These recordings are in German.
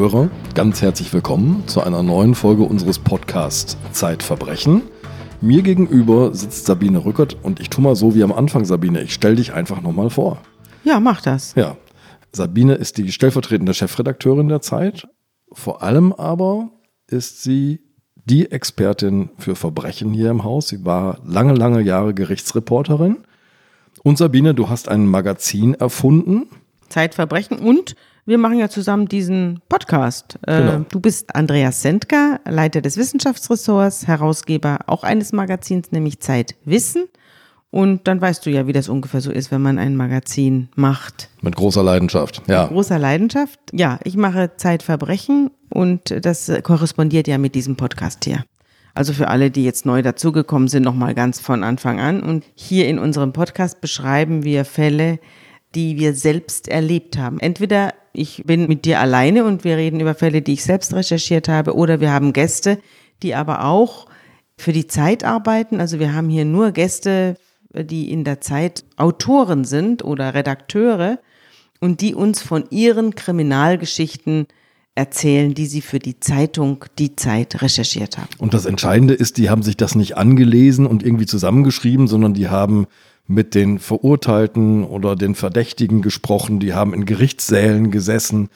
Zuhörer, ganz herzlich willkommen zu einer neuen Folge unseres Podcasts Zeitverbrechen. Mir gegenüber sitzt Sabine Rückert und ich tue mal so wie am Anfang, Sabine, ich stelle dich einfach nochmal vor. Ja, mach das. Ja, Sabine ist die stellvertretende Chefredakteurin der Zeit. Vor allem aber ist sie die Expertin für Verbrechen hier im Haus. Sie war lange, lange Jahre Gerichtsreporterin. Und Sabine, du hast ein Magazin erfunden. Zeitverbrechen und wir machen ja zusammen diesen Podcast. Äh, Genau. Du bist Andreas Sendker, Leiter des Wissenschaftsressorts, Herausgeber auch eines Magazins, nämlich Zeit Wissen. Und dann weißt du ja, wie das ungefähr so ist, wenn man ein Magazin macht. Mit großer Leidenschaft. Ja. Großer Leidenschaft. Ja, ich mache Zeitverbrechen und das korrespondiert ja mit diesem Podcast hier. Also für alle, die jetzt neu dazugekommen sind, nochmal ganz von Anfang an. Und hier in unserem Podcast beschreiben wir Fälle, die wir selbst erlebt haben. Entweder ich bin mit dir alleine und wir reden über Fälle, die ich selbst recherchiert habe, oder wir haben Gäste, die aber auch für die Zeit arbeiten. Also wir haben hier nur Gäste, die in der Zeit Autoren sind oder Redakteure und die uns von ihren Kriminalgeschichten erzählen, die sie für die Zeitung Die Zeit recherchiert haben. Und das Entscheidende ist, die haben sich das nicht angelesen und irgendwie zusammengeschrieben, sondern die haben mit den Verurteilten oder den Verdächtigen gesprochen, die haben in Gerichtssälen gesessen,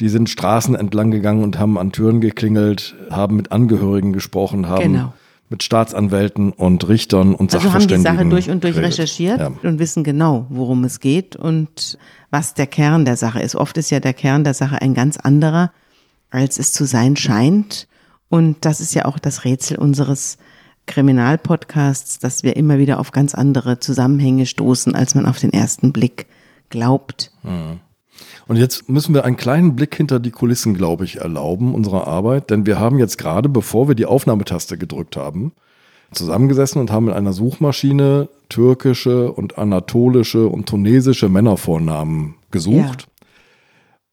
die sind Straßen entlang gegangen und haben an Türen geklingelt, haben mit Angehörigen gesprochen, haben Genau. mit Staatsanwälten und Richtern und Also haben die Sachverständigen Sache durch und durch geredet. recherchiert Ja. und wissen genau, worum es geht und was der Kern der Sache ist. Oft ist ja der Kern der Sache ein ganz anderer, als es zu sein scheint. Und das ist ja auch das Rätsel unseres Kriminalpodcasts, dass wir immer wieder auf ganz andere Zusammenhänge stoßen, als man auf den ersten Blick glaubt. Und jetzt müssen wir einen kleinen Blick hinter die Kulissen, glaube ich, erlauben unserer Arbeit, denn wir haben jetzt gerade, bevor wir die Aufnahmetaste gedrückt haben, zusammengesessen und haben in einer Suchmaschine türkische und anatolische und tunesische Männervornamen gesucht,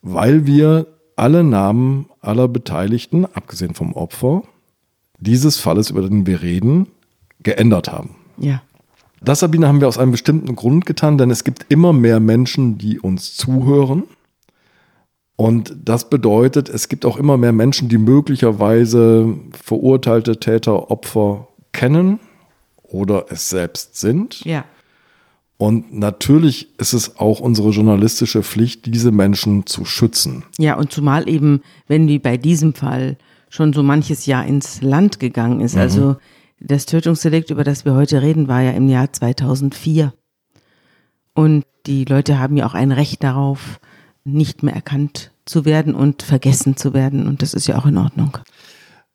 weil wir alle Namen aller Beteiligten, abgesehen vom Opfer, dieses Falles, über den wir reden, geändert haben. Ja. Das, Sabine, haben wir aus einem bestimmten Grund getan, denn es gibt immer mehr Menschen, die uns zuhören. Und das bedeutet, es gibt auch immer mehr Menschen, die möglicherweise verurteilte Täter, Opfer kennen oder es selbst sind. Ja. Und natürlich ist es auch unsere journalistische Pflicht, diese Menschen zu schützen. Ja, und zumal eben, wenn wie bei diesem Fall schon so manches Jahr ins Land gegangen ist. Also das Tötungsdelikt, über das wir heute reden, war ja im Jahr 2004. Und die Leute haben ja auch ein Recht darauf, nicht mehr erkannt zu werden und vergessen zu werden. Und das ist ja auch in Ordnung.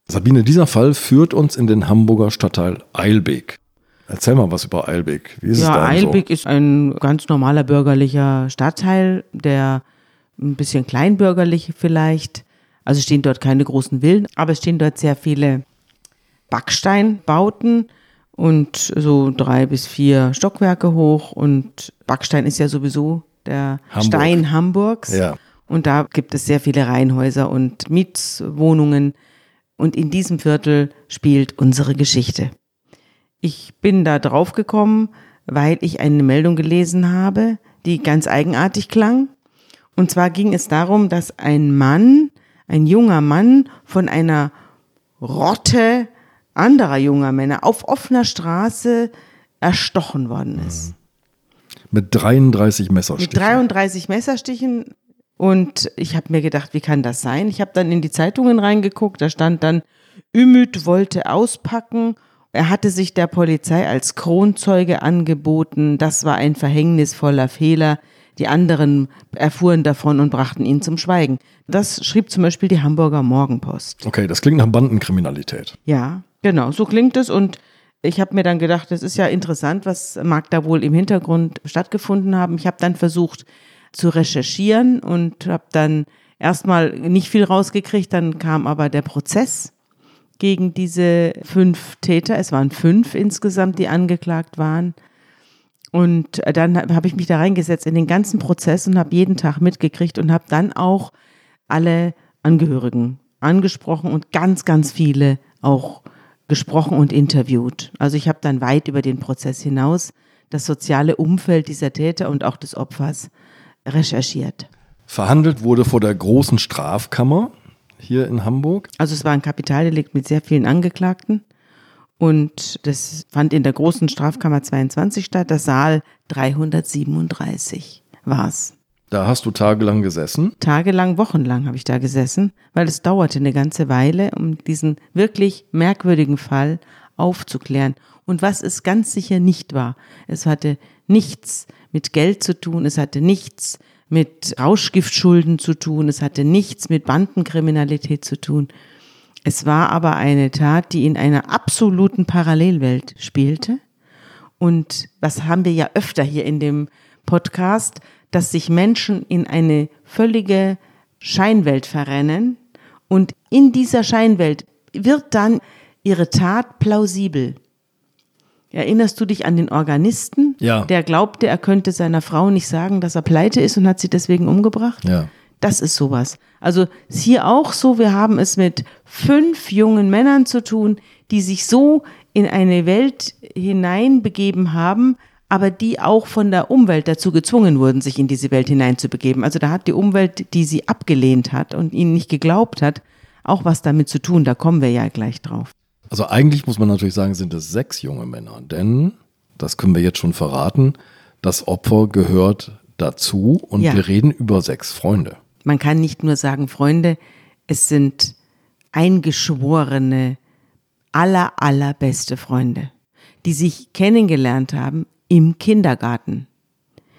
Sabine, dieser Fall führt uns in den Hamburger Stadtteil Eilbek. Erzähl mal was über Eilbek. Wie ist es ja, da so? Eilbek ist ein ganz normaler bürgerlicher Stadtteil, der ein bisschen kleinbürgerlich vielleicht. Also stehen dort keine großen Villen, aber es stehen dort sehr viele Backsteinbauten und so drei bis vier Stockwerke hoch. Und Backstein ist ja sowieso der Hamburg. Stein Hamburgs. Ja. Und da gibt es sehr viele Reihenhäuser und Mietswohnungen. Und in diesem Viertel spielt unsere Geschichte. Ich bin da drauf gekommen, weil ich eine Meldung gelesen habe, die ganz eigenartig klang. Und zwar ging es darum, dass ein Mann, ein junger Mann von einer Rotte anderer junger Männer auf offener Straße erstochen worden ist. Mit 33 Mit Messerstichen. 33 Messerstichen. Und ich habe mir gedacht, wie kann das sein? Ich habe dann in die Zeitungen reingeguckt, da stand dann, Ümit wollte auspacken. Er hatte sich der Polizei als Kronzeuge angeboten. Das war ein verhängnisvoller Fehler. Die anderen erfuhren davon und brachten ihn zum Schweigen. Das schrieb zum Beispiel die Hamburger Morgenpost. Okay, das klingt nach Bandenkriminalität. Ja, genau, so klingt es. Und ich habe mir dann gedacht, das ist ja interessant, was mag da wohl im Hintergrund stattgefunden haben. Ich habe dann versucht zu recherchieren und habe dann erstmal nicht viel rausgekriegt. Dann kam aber der Prozess gegen diese fünf Täter. Es waren fünf insgesamt, die angeklagt waren. Und dann habe ich mich da reingesetzt in den ganzen Prozess und habe jeden Tag mitgekriegt und habe dann auch alle Angehörigen angesprochen und ganz, ganz viele auch gesprochen und interviewt. Also ich habe dann weit über den Prozess hinaus das soziale Umfeld dieser Täter und auch des Opfers recherchiert. Verhandelt wurde vor der großen Strafkammer hier in Hamburg. Also es war ein Kapitaldelikt mit sehr vielen Angeklagten. Und das fand in der großen Strafkammer 22 statt. Der Saal 337 war es. Da hast du tagelang gesessen? Tagelang, wochenlang habe ich da gesessen, weil es dauerte eine ganze Weile, um diesen wirklich merkwürdigen Fall aufzuklären. Und was es ganz sicher nicht war, es hatte nichts mit Geld zu tun, es hatte nichts mit Rauschgiftschulden zu tun, es hatte nichts mit Bandenkriminalität zu tun. Es war aber eine Tat, die in einer absoluten Parallelwelt spielte. Und was haben wir ja öfter hier in dem Podcast, dass sich Menschen in eine völlige Scheinwelt verrennen und in dieser Scheinwelt wird dann ihre Tat plausibel. Erinnerst du dich an den Organisten, Ja. der glaubte, er könnte seiner Frau nicht sagen, dass er pleite ist und hat sie deswegen umgebracht? Ja. Das ist sowas. Also ist hier auch so, wir haben es mit fünf jungen Männern zu tun, die sich so in eine Welt hineinbegeben haben, aber die auch von der Umwelt dazu gezwungen wurden, sich in diese Welt hineinzubegeben. Also da hat die Umwelt, die sie abgelehnt hat und ihnen nicht geglaubt hat, auch was damit zu tun. Da kommen wir ja gleich drauf. Also eigentlich muss man natürlich sagen, sind es sechs junge Männer, denn, das können wir jetzt schon verraten, das Opfer gehört dazu und Ja. wir reden über sechs Freunde. Man kann nicht nur sagen, Freunde, es sind eingeschworene, aller, allerbeste Freunde, die sich kennengelernt haben im Kindergarten.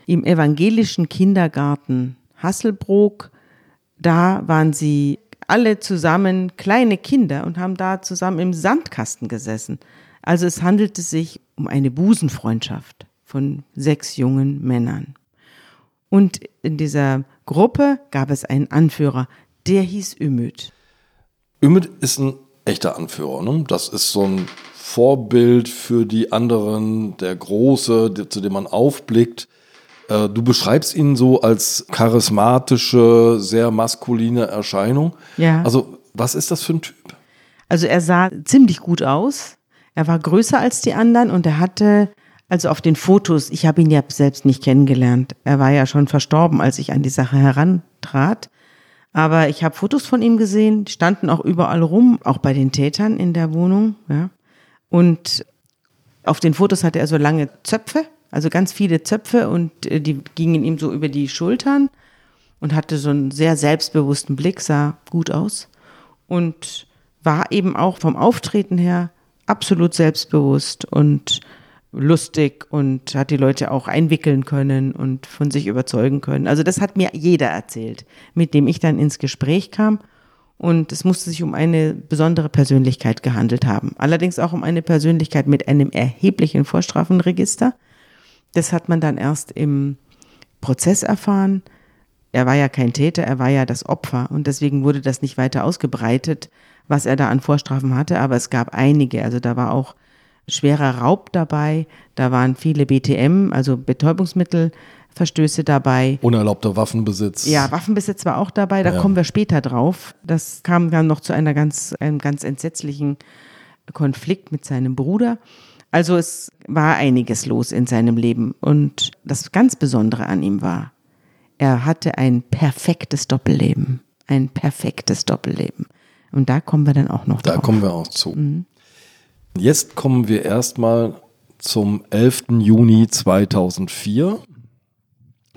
Im evangelischen Kindergarten Hasselbrook, da waren sie alle zusammen kleine Kinder und haben da zusammen im Sandkasten gesessen. Also es handelte sich um eine Busenfreundschaft von sechs jungen Männern. Und in dieser Gruppe gab es einen Anführer, der hieß Ümit. Ümit ist ein echter Anführer. Ne? Das ist so ein Vorbild für die anderen, der Große, der, zu dem man aufblickt. Äh, Du beschreibst ihn so als charismatische, sehr maskuline Erscheinung. Ja. Also, was ist das für ein Typ? Also er sah ziemlich gut aus. Er war größer als die anderen und er hatte, also auf den Fotos, ich habe ihn ja selbst nicht kennengelernt. Er war ja schon verstorben, als ich an die Sache herantrat. Aber ich habe Fotos von ihm gesehen, die standen auch überall rum, auch bei den Tätern in der Wohnung. Ja. Und auf den Fotos hatte er so lange Zöpfe, also ganz viele Zöpfe und äh, die gingen ihm so über die Schultern und hatte so einen sehr selbstbewussten Blick, sah gut aus und war eben auch vom Auftreten her absolut selbstbewusst und lustig und hat die Leute auch einwickeln können und von sich überzeugen können. Also das hat mir jeder erzählt, mit dem ich dann ins Gespräch kam. Und es musste sich um eine besondere Persönlichkeit gehandelt haben. Allerdings auch um eine Persönlichkeit mit einem erheblichen Vorstrafenregister. Das hat man dann erst im Prozess erfahren. Er war ja kein Täter, er war ja das Opfer und deswegen wurde das nicht weiter ausgebreitet, was er da an Vorstrafen hatte, aber es gab einige. Also da war auch schwerer Raub dabei, da waren viele BTM, also Betäubungsmittelverstöße dabei. Unerlaubter Waffenbesitz. Ja, Waffenbesitz war auch dabei, da Ja. kommen wir später drauf. Das kam dann noch zu einer ganz, einem ganz entsetzlichen Konflikt mit seinem Bruder. Also es war einiges los in seinem Leben und das ganz Besondere an ihm war, er hatte ein perfektes Doppelleben. Ein perfektes Doppelleben. Und da kommen wir dann auch noch Da drauf. kommen wir auch zu. Mhm. Jetzt kommen wir erstmal zum 11. Juni 2004.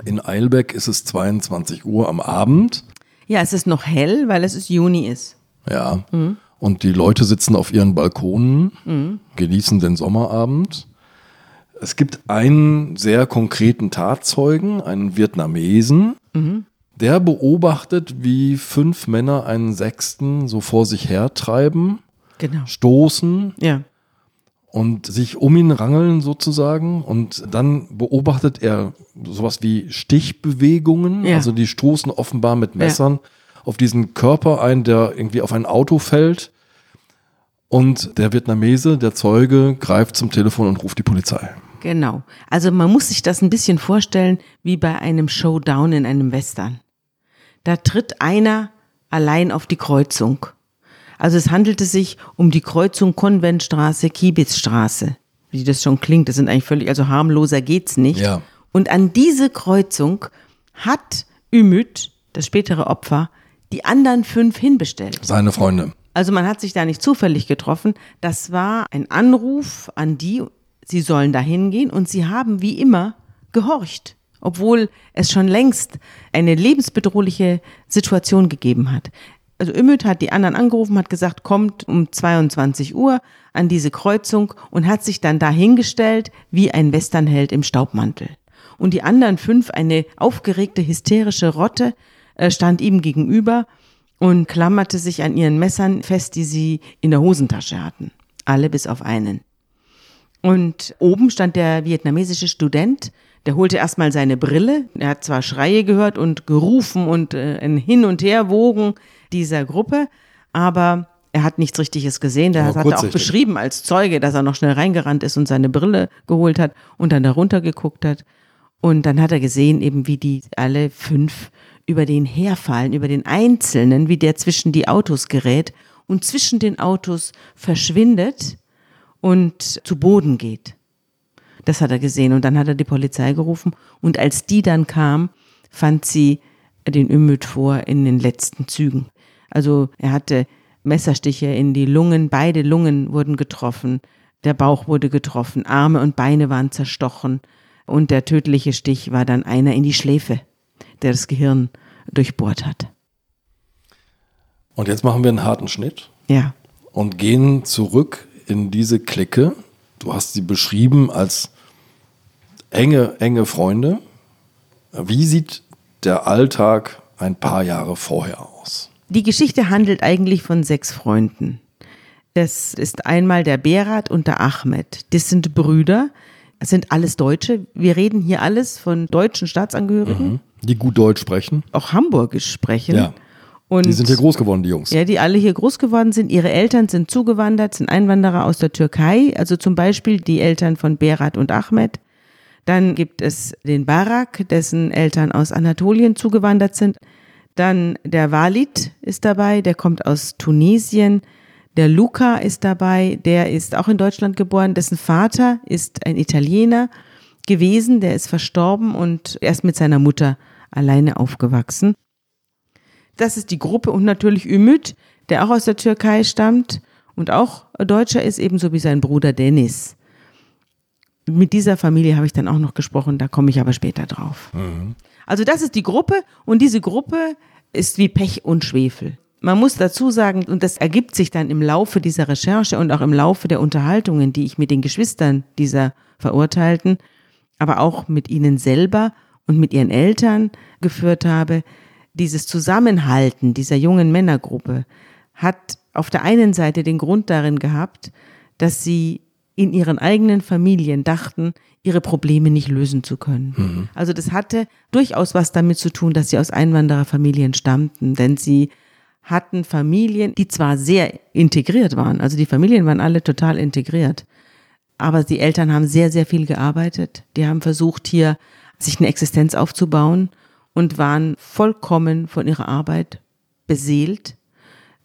In Eilbeck ist es 22 Uhr am Abend. Ja, es ist noch hell, weil es ist Juni ist. Ja. Mhm. Und die Leute sitzen auf ihren Balkonen, genießen den Sommerabend. Es gibt einen sehr konkreten Tatzeugen, einen Vietnamesen, Mhm. der beobachtet, wie fünf Männer einen Sechsten so vor sich hertreiben, Genau. stoßen Ja. und sich um ihn rangeln sozusagen. Und dann beobachtet er sowas wie Stichbewegungen. Ja. Also die stoßen offenbar mit Messern auf diesen Körper ein, der irgendwie auf ein Auto fällt. Und der Vietnamese, der Zeuge, greift zum Telefon und ruft die Polizei. Genau. Also man muss sich das ein bisschen vorstellen wie bei einem Showdown in einem Western. Da tritt einer allein auf die Kreuzung. Also es handelte sich um die Kreuzung Konventstraße, Kiebitzstraße. Wie das schon klingt, das sind eigentlich völlig, also harmloser geht's nicht. Ja. Und an diese Kreuzung hat Ümit das spätere Opfer, die anderen fünf hinbestellt. Seine Freunde. Also man hat sich da nicht zufällig getroffen. Das war ein Anruf an die, sie sollen da hingehen und sie haben wie immer gehorcht, obwohl es schon längst eine lebensbedrohliche Situation gegeben hat. Also Ümit hat die anderen angerufen, hat gesagt, kommt um 22 Uhr an diese Kreuzung und hat sich dann dahingestellt wie ein Westernheld im Staubmantel. Und die anderen fünf, eine aufgeregte, hysterische Rotte, äh, stand ihm gegenüber und klammerte sich an ihren Messern fest, die sie in der Hosentasche hatten. Alle bis auf einen. Und oben stand der vietnamesische Student, der holte erstmal seine Brille. Er hat zwar Schreie gehört und gerufen und äh, ein Hin- und Herwogen dieser Gruppe, aber er hat nichts Richtiges gesehen. Der hat er auch beschrieben als Zeuge, dass er noch schnell reingerannt ist und seine Brille geholt hat und dann darunter geguckt hat. Und dann hat er gesehen, eben wie die alle fünf über den herfallen, über den Einzelnen, wie der zwischen die Autos gerät und zwischen den Autos verschwindet und zu Boden geht. Das hat er gesehen und dann hat er die Polizei gerufen und als die dann kam, fand sie den Ümit vor in den letzten Zügen. Also er hatte Messerstiche in die Lungen, beide Lungen wurden getroffen, der Bauch wurde getroffen, Arme und Beine waren zerstochen und der tödliche Stich war dann einer in die Schläfe der das Gehirn durchbohrt hat. Und jetzt machen wir einen harten Schnitt. Ja. Und gehen zurück in diese Clique. Du hast sie beschrieben als enge, enge Freunde. Wie sieht der Alltag ein paar Jahre vorher aus? Die Geschichte handelt eigentlich von sechs Freunden. Das ist einmal der Berat und der Ahmed. Das sind Brüder, das sind alles Deutsche. Wir reden hier alles von deutschen Staatsangehörigen. Mhm. Die gut Deutsch sprechen. Auch Hamburgisch sprechen. Ja. Und die sind hier groß geworden, die Jungs. Ja, die alle hier groß geworden sind. Ihre Eltern sind zugewandert, sind Einwanderer aus der Türkei. Also zum Beispiel die Eltern von Berat und Ahmed. Dann gibt es den Barak, dessen Eltern aus Anatolien zugewandert sind. Dann der Walid ist dabei, der kommt aus Tunesien. Der Luca ist dabei, der ist auch in Deutschland geboren. Dessen Vater ist ein Italiener gewesen, der ist verstorben und erst mit seiner Mutter alleine aufgewachsen. Das ist die Gruppe und natürlich Ümit, der auch aus der Türkei stammt und auch Deutscher ist, ebenso wie sein Bruder Dennis. Mit dieser Familie habe ich dann auch noch gesprochen, da komme ich aber später drauf. Mhm. Also das ist die Gruppe und diese Gruppe ist wie Pech und Schwefel. Man muss dazu sagen, und das ergibt sich dann im Laufe dieser Recherche und auch im Laufe der Unterhaltungen, die ich mit den Geschwistern dieser Verurteilten, aber auch mit ihnen selber und mit ihren Eltern geführt habe, dieses Zusammenhalten dieser jungen Männergruppe hat auf der einen Seite den Grund darin gehabt, dass sie in ihren eigenen Familien dachten, ihre Probleme nicht lösen zu können. Mhm. Also das hatte durchaus was damit zu tun, dass sie aus Einwandererfamilien stammten, denn sie hatten Familien, die zwar sehr integriert waren, also die Familien waren alle total integriert, aber die Eltern haben sehr, sehr viel gearbeitet. Die haben versucht, hier sich eine Existenz aufzubauen und waren vollkommen von ihrer Arbeit beseelt.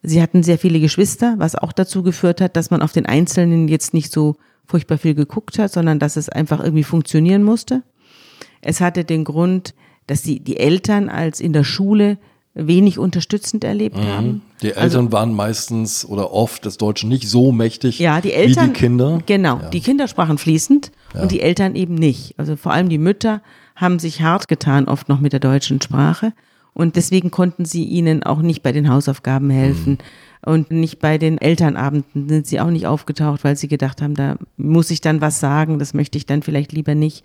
Sie hatten sehr viele Geschwister, was auch dazu geführt hat, dass man auf den Einzelnen jetzt nicht so furchtbar viel geguckt hat, sondern dass es einfach irgendwie funktionieren musste. Es hatte den Grund, dass die, die Eltern als in der Schule wenig unterstützend erlebt mhm. haben. Die Eltern also, waren meistens oder oft des Deutschen nicht so mächtig ja, die Eltern, wie die Kinder. Genau, ja. die Kinder sprachen fließend ja. und die Eltern eben nicht. Also vor allem die Mütter haben sich hart getan, oft noch mit der deutschen Sprache. Und deswegen konnten sie ihnen auch nicht bei den Hausaufgaben helfen. Mhm. Und nicht bei den Elternabenden sind sie auch nicht aufgetaucht, weil sie gedacht haben, da muss ich dann was sagen, das möchte ich dann vielleicht lieber nicht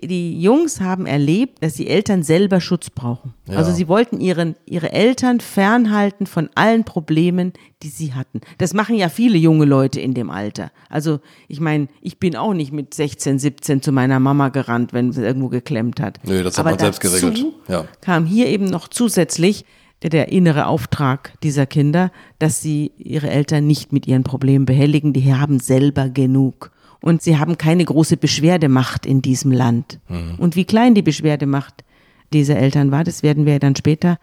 die Jungs haben erlebt, dass die Eltern selber Schutz brauchen. Ja. Also sie wollten ihren, ihre Eltern fernhalten von allen Problemen, die sie hatten. Das machen ja viele junge Leute in dem Alter. Also ich meine, ich bin auch nicht mit 16, 17 zu meiner Mama gerannt, wenn sie irgendwo geklemmt hat. Nö, das hat Aber man selbst geregelt. Ja. kam hier eben noch zusätzlich der, der innere Auftrag dieser Kinder, dass sie ihre Eltern nicht mit ihren Problemen behelligen. Die haben selber genug und sie haben keine große Beschwerdemacht in diesem Land. Mhm. Und wie klein die Beschwerdemacht dieser Eltern war, das werden wir dann später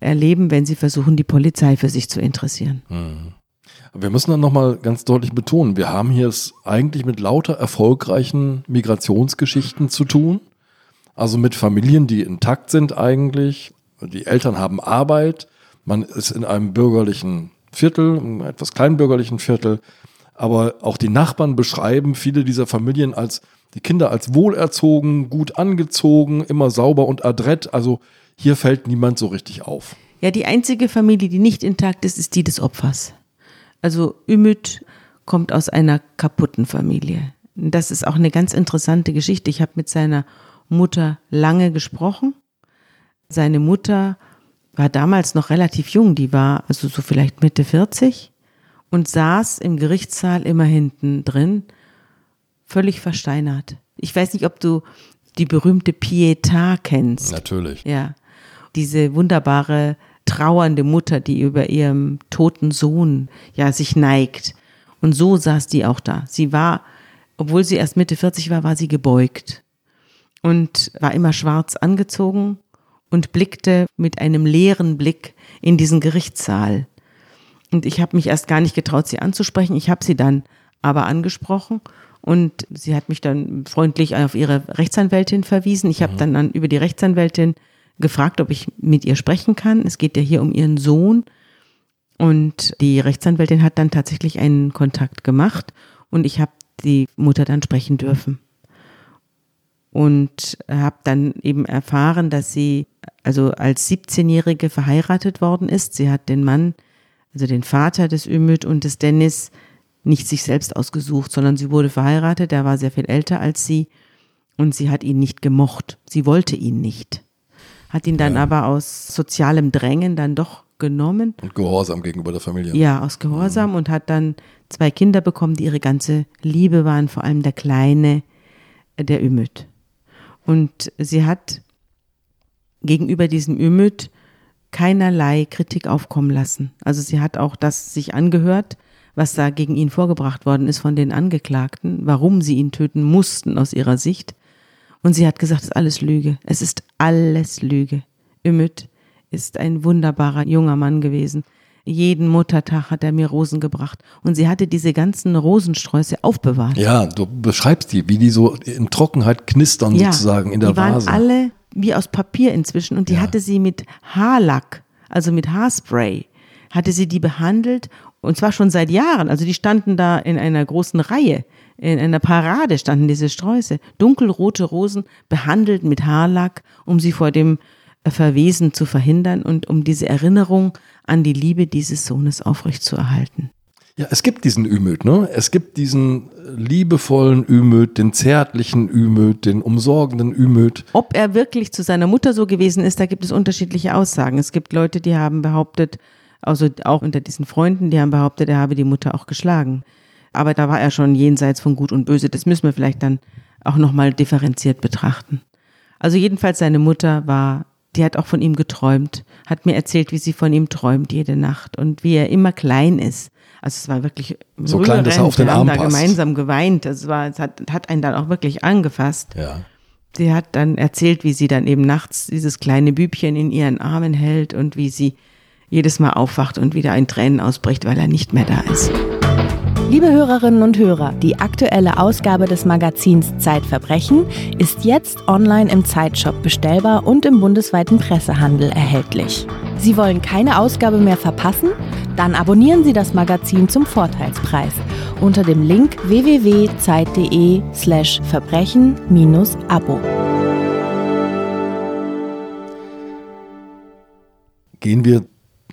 erleben, wenn sie versuchen, die Polizei für sich zu interessieren. Mhm. Wir müssen dann nochmal ganz deutlich betonen, wir haben hier es eigentlich mit lauter erfolgreichen Migrationsgeschichten zu tun. Also mit Familien, die intakt sind eigentlich, Die Eltern haben Arbeit, man ist in einem bürgerlichen Viertel, einem etwas kleinbürgerlichen Viertel, aber auch die Nachbarn beschreiben viele dieser Familien als die Kinder als wohlerzogen, gut angezogen, immer sauber und adrett. Also hier fällt niemand so richtig auf. Ja, die einzige Familie, die nicht intakt ist, ist die des Opfers. Also Ümit kommt aus einer kaputten Familie. Das ist auch eine ganz interessante Geschichte. Ich habe mit seiner Mutter lange gesprochen. Seine Mutter war damals noch relativ jung, die war also so vielleicht Mitte 40 und saß im Gerichtssaal immer hinten drin, völlig versteinert. Ich weiß nicht, ob du die berühmte Pietà kennst. Natürlich. Ja. Diese wunderbare trauernde Mutter, die über ihrem toten Sohn ja sich neigt. Und so saß die auch da. Sie war, obwohl sie erst Mitte 40 war, war sie gebeugt und war immer schwarz angezogen und blickte mit einem leeren Blick in diesen Gerichtssaal. Und ich habe mich erst gar nicht getraut, sie anzusprechen. Ich habe sie dann aber angesprochen und sie hat mich dann freundlich auf ihre Rechtsanwältin verwiesen. Ich habe mhm. dann, dann über die Rechtsanwältin gefragt, ob ich mit ihr sprechen kann. Es geht ja hier um ihren Sohn. Und die Rechtsanwältin hat dann tatsächlich einen Kontakt gemacht und ich habe die Mutter dann sprechen dürfen. Und habe dann eben erfahren, dass sie also als 17-Jährige verheiratet worden ist. Sie hat den Mann, also den Vater des Ümit und des Dennis, nicht sich selbst ausgesucht, sondern sie wurde verheiratet. Er war sehr viel älter als sie und sie hat ihn nicht gemocht. Sie wollte ihn nicht hat ihn dann ja. aber aus sozialem Drängen dann doch genommen. Und Gehorsam gegenüber der Familie. Ja, aus Gehorsam mhm. und hat dann zwei Kinder bekommen, die ihre ganze Liebe waren, vor allem der Kleine, äh, der Ümit. Und sie hat gegenüber diesem Ümit keinerlei Kritik aufkommen lassen. Also sie hat auch das sich angehört, was da gegen ihn vorgebracht worden ist von den Angeklagten, warum sie ihn töten mussten aus ihrer Sicht. Und sie hat gesagt, es ist alles Lüge. Es ist alles Lüge. Ümit ist ein wunderbarer junger Mann gewesen. Jeden Muttertag hat er mir Rosen gebracht. Und sie hatte diese ganzen Rosensträuße aufbewahrt. Ja, du beschreibst die, wie die so in Trockenheit knistern ja, sozusagen in der die waren Vase. alle wie aus Papier inzwischen. Und die ja. hatte sie mit Haarlack, also mit Haarspray, hatte sie die behandelt. Und zwar schon seit Jahren. Also die standen da in einer großen Reihe in einer Parade standen diese Sträuße, dunkelrote Rosen, behandelt mit Haarlack, um sie vor dem äh, Verwesen zu verhindern und um diese Erinnerung an die Liebe dieses Sohnes aufrechtzuerhalten. Ja, es gibt diesen Ümöd, ne? Es gibt diesen liebevollen Ümöd, den zärtlichen Ümöd, den umsorgenden Ümöd. Ob er wirklich zu seiner Mutter so gewesen ist, da gibt es unterschiedliche Aussagen. Es gibt Leute, die haben behauptet, also auch unter diesen Freunden, die haben behauptet, er habe die Mutter auch geschlagen aber da war er schon jenseits von Gut und Böse. Das müssen wir vielleicht dann auch nochmal differenziert betrachten. Also jedenfalls seine Mutter war, die hat auch von ihm geträumt, hat mir erzählt, wie sie von ihm träumt jede Nacht und wie er immer klein ist. Also es war wirklich so klein, dass er auf den wir Arm haben passt. da gemeinsam geweint. Es war, es hat, hat einen dann auch wirklich angefasst. Ja. Sie hat dann erzählt, wie sie dann eben nachts dieses kleine Bübchen in ihren Armen hält und wie sie jedes Mal aufwacht und wieder ein Tränen ausbricht, weil er nicht mehr da ist. Liebe Hörerinnen und Hörer, die aktuelle Ausgabe des Magazins Zeitverbrechen ist jetzt online im Zeitshop bestellbar und im bundesweiten Pressehandel erhältlich. Sie wollen keine Ausgabe mehr verpassen? Dann abonnieren Sie das Magazin zum Vorteilspreis unter dem Link www.zeit.de/slash verbrechen-abo. Gehen wir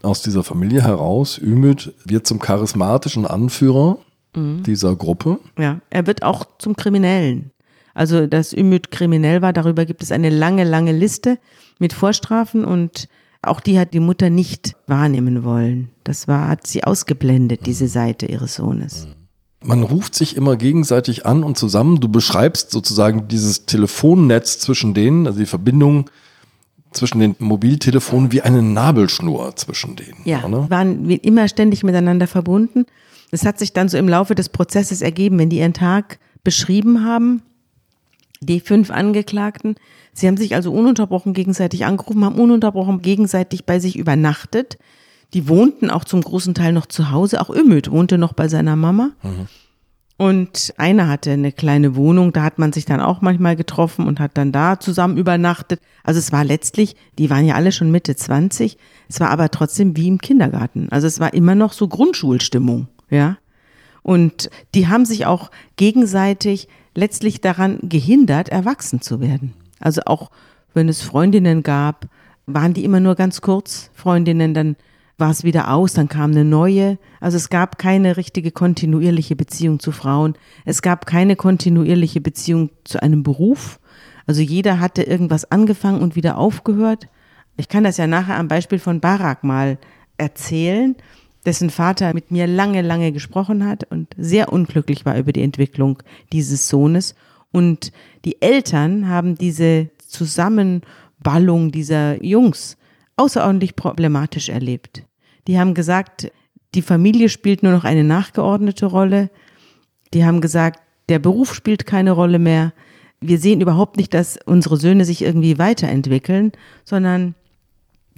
aus dieser Familie heraus. Ümit wird zum charismatischen Anführer mhm. dieser Gruppe. Ja, er wird auch zum Kriminellen. Also, dass Ümit kriminell war, darüber gibt es eine lange, lange Liste mit Vorstrafen und auch die hat die Mutter nicht wahrnehmen wollen. Das war, hat sie ausgeblendet, diese Seite ihres Sohnes. Man ruft sich immer gegenseitig an und zusammen. Du beschreibst sozusagen dieses Telefonnetz zwischen denen, also die Verbindung zwischen den Mobiltelefonen wie eine Nabelschnur zwischen denen. Ja, oder? waren immer ständig miteinander verbunden. Das hat sich dann so im Laufe des Prozesses ergeben, wenn die ihren Tag beschrieben haben, die fünf Angeklagten. Sie haben sich also ununterbrochen gegenseitig angerufen, haben ununterbrochen gegenseitig bei sich übernachtet. Die wohnten auch zum großen Teil noch zu Hause. Auch Ümit wohnte noch bei seiner Mama. Mhm. Und einer hatte eine kleine Wohnung, da hat man sich dann auch manchmal getroffen und hat dann da zusammen übernachtet. Also es war letztlich, die waren ja alle schon Mitte 20, es war aber trotzdem wie im Kindergarten. Also es war immer noch so Grundschulstimmung, ja. Und die haben sich auch gegenseitig letztlich daran gehindert, erwachsen zu werden. Also auch wenn es Freundinnen gab, waren die immer nur ganz kurz Freundinnen, dann war es wieder aus, dann kam eine neue. Also es gab keine richtige kontinuierliche Beziehung zu Frauen. Es gab keine kontinuierliche Beziehung zu einem Beruf. Also jeder hatte irgendwas angefangen und wieder aufgehört. Ich kann das ja nachher am Beispiel von Barak mal erzählen, dessen Vater mit mir lange, lange gesprochen hat und sehr unglücklich war über die Entwicklung dieses Sohnes. Und die Eltern haben diese Zusammenballung dieser Jungs außerordentlich problematisch erlebt. Die haben gesagt, die Familie spielt nur noch eine nachgeordnete Rolle. Die haben gesagt, der Beruf spielt keine Rolle mehr. Wir sehen überhaupt nicht, dass unsere Söhne sich irgendwie weiterentwickeln, sondern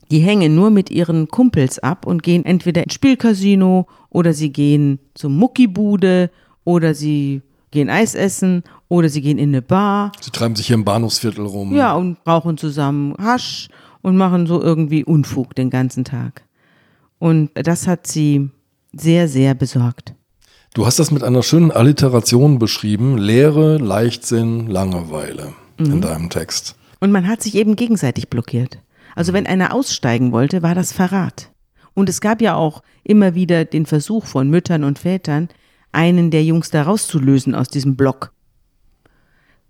die hängen nur mit ihren Kumpels ab und gehen entweder ins Spielcasino oder sie gehen zum Muckibude oder sie gehen Eis essen oder sie gehen in eine Bar. Sie treiben sich hier im Bahnhofsviertel rum. Ja, und rauchen zusammen Hasch und machen so irgendwie Unfug den ganzen Tag. Und das hat sie sehr, sehr besorgt. Du hast das mit einer schönen Alliteration beschrieben. Lehre, Leichtsinn, Langeweile mhm. in deinem Text. Und man hat sich eben gegenseitig blockiert. Also wenn einer aussteigen wollte, war das Verrat. Und es gab ja auch immer wieder den Versuch von Müttern und Vätern, einen der Jungs da rauszulösen aus diesem Block.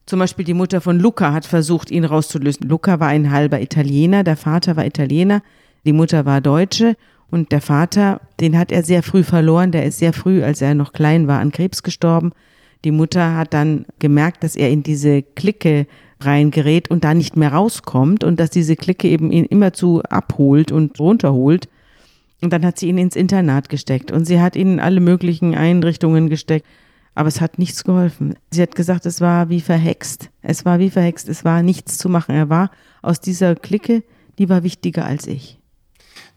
Zum Beispiel die Mutter von Luca hat versucht, ihn rauszulösen. Luca war ein halber Italiener, der Vater war Italiener, die Mutter war Deutsche und der Vater, den hat er sehr früh verloren. Der ist sehr früh, als er noch klein war, an Krebs gestorben. Die Mutter hat dann gemerkt, dass er in diese Clique reingerät und da nicht mehr rauskommt und dass diese Clique eben ihn immerzu abholt und runterholt. Und dann hat sie ihn ins Internat gesteckt und sie hat ihn in alle möglichen Einrichtungen gesteckt. Aber es hat nichts geholfen. Sie hat gesagt, es war wie verhext. Es war wie verhext. Es war nichts zu machen. Er war aus dieser Clique, die war wichtiger als ich.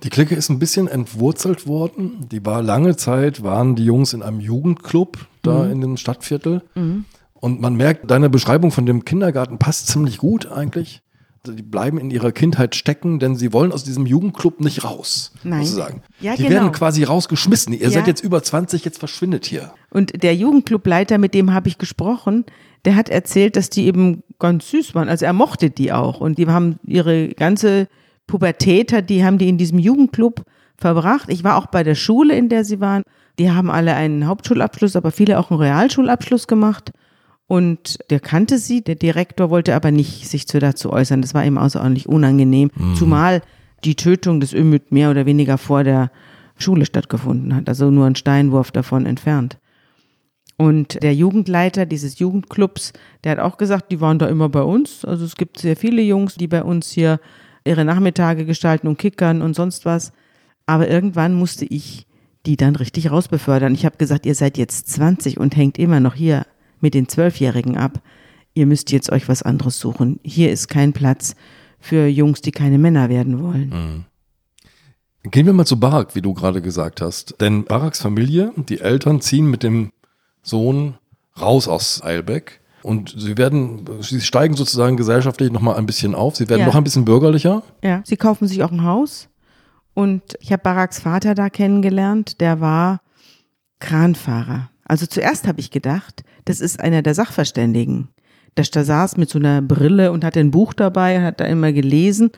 Die Clique ist ein bisschen entwurzelt worden. Die war lange Zeit, waren die Jungs in einem Jugendclub da mhm. in dem Stadtviertel. Mhm. Und man merkt, deine Beschreibung von dem Kindergarten passt ziemlich gut eigentlich. Die bleiben in ihrer Kindheit stecken, denn sie wollen aus diesem Jugendclub nicht raus, Nein. sozusagen. Ja, die genau. werden quasi rausgeschmissen. Ihr ja. seid jetzt über 20, jetzt verschwindet hier. Und der Jugendclubleiter, mit dem habe ich gesprochen, der hat erzählt, dass die eben ganz süß waren. Also er mochte die auch. Und die haben ihre ganze Pubertät, die haben die in diesem Jugendclub verbracht. Ich war auch bei der Schule, in der sie waren. Die haben alle einen Hauptschulabschluss, aber viele auch einen Realschulabschluss gemacht. Und der kannte sie, der Direktor wollte aber nicht sich zu dazu äußern. Das war ihm außerordentlich unangenehm, mhm. zumal die Tötung des Ümit mehr oder weniger vor der Schule stattgefunden hat, also nur ein Steinwurf davon entfernt. Und der Jugendleiter dieses Jugendclubs, der hat auch gesagt, die waren da immer bei uns. Also es gibt sehr viele Jungs, die bei uns hier ihre Nachmittage gestalten und kickern und sonst was. Aber irgendwann musste ich die dann richtig rausbefördern. Ich habe gesagt, ihr seid jetzt 20 und hängt immer noch hier mit den Zwölfjährigen ab. Ihr müsst jetzt euch was anderes suchen. Hier ist kein Platz für Jungs, die keine Männer werden wollen. Mhm. Gehen wir mal zu Barak, wie du gerade gesagt hast. Denn Baraks Familie, die Eltern ziehen mit dem Sohn raus aus Eilbeck. Und sie werden, sie steigen sozusagen gesellschaftlich nochmal ein bisschen auf. Sie werden ja. noch ein bisschen bürgerlicher. Ja, sie kaufen sich auch ein Haus. Und ich habe Baraks Vater da kennengelernt. Der war Kranfahrer. Also zuerst habe ich gedacht, das ist einer der Sachverständigen. Der saß mit so einer Brille und hatte ein Buch dabei und hat da immer gelesen.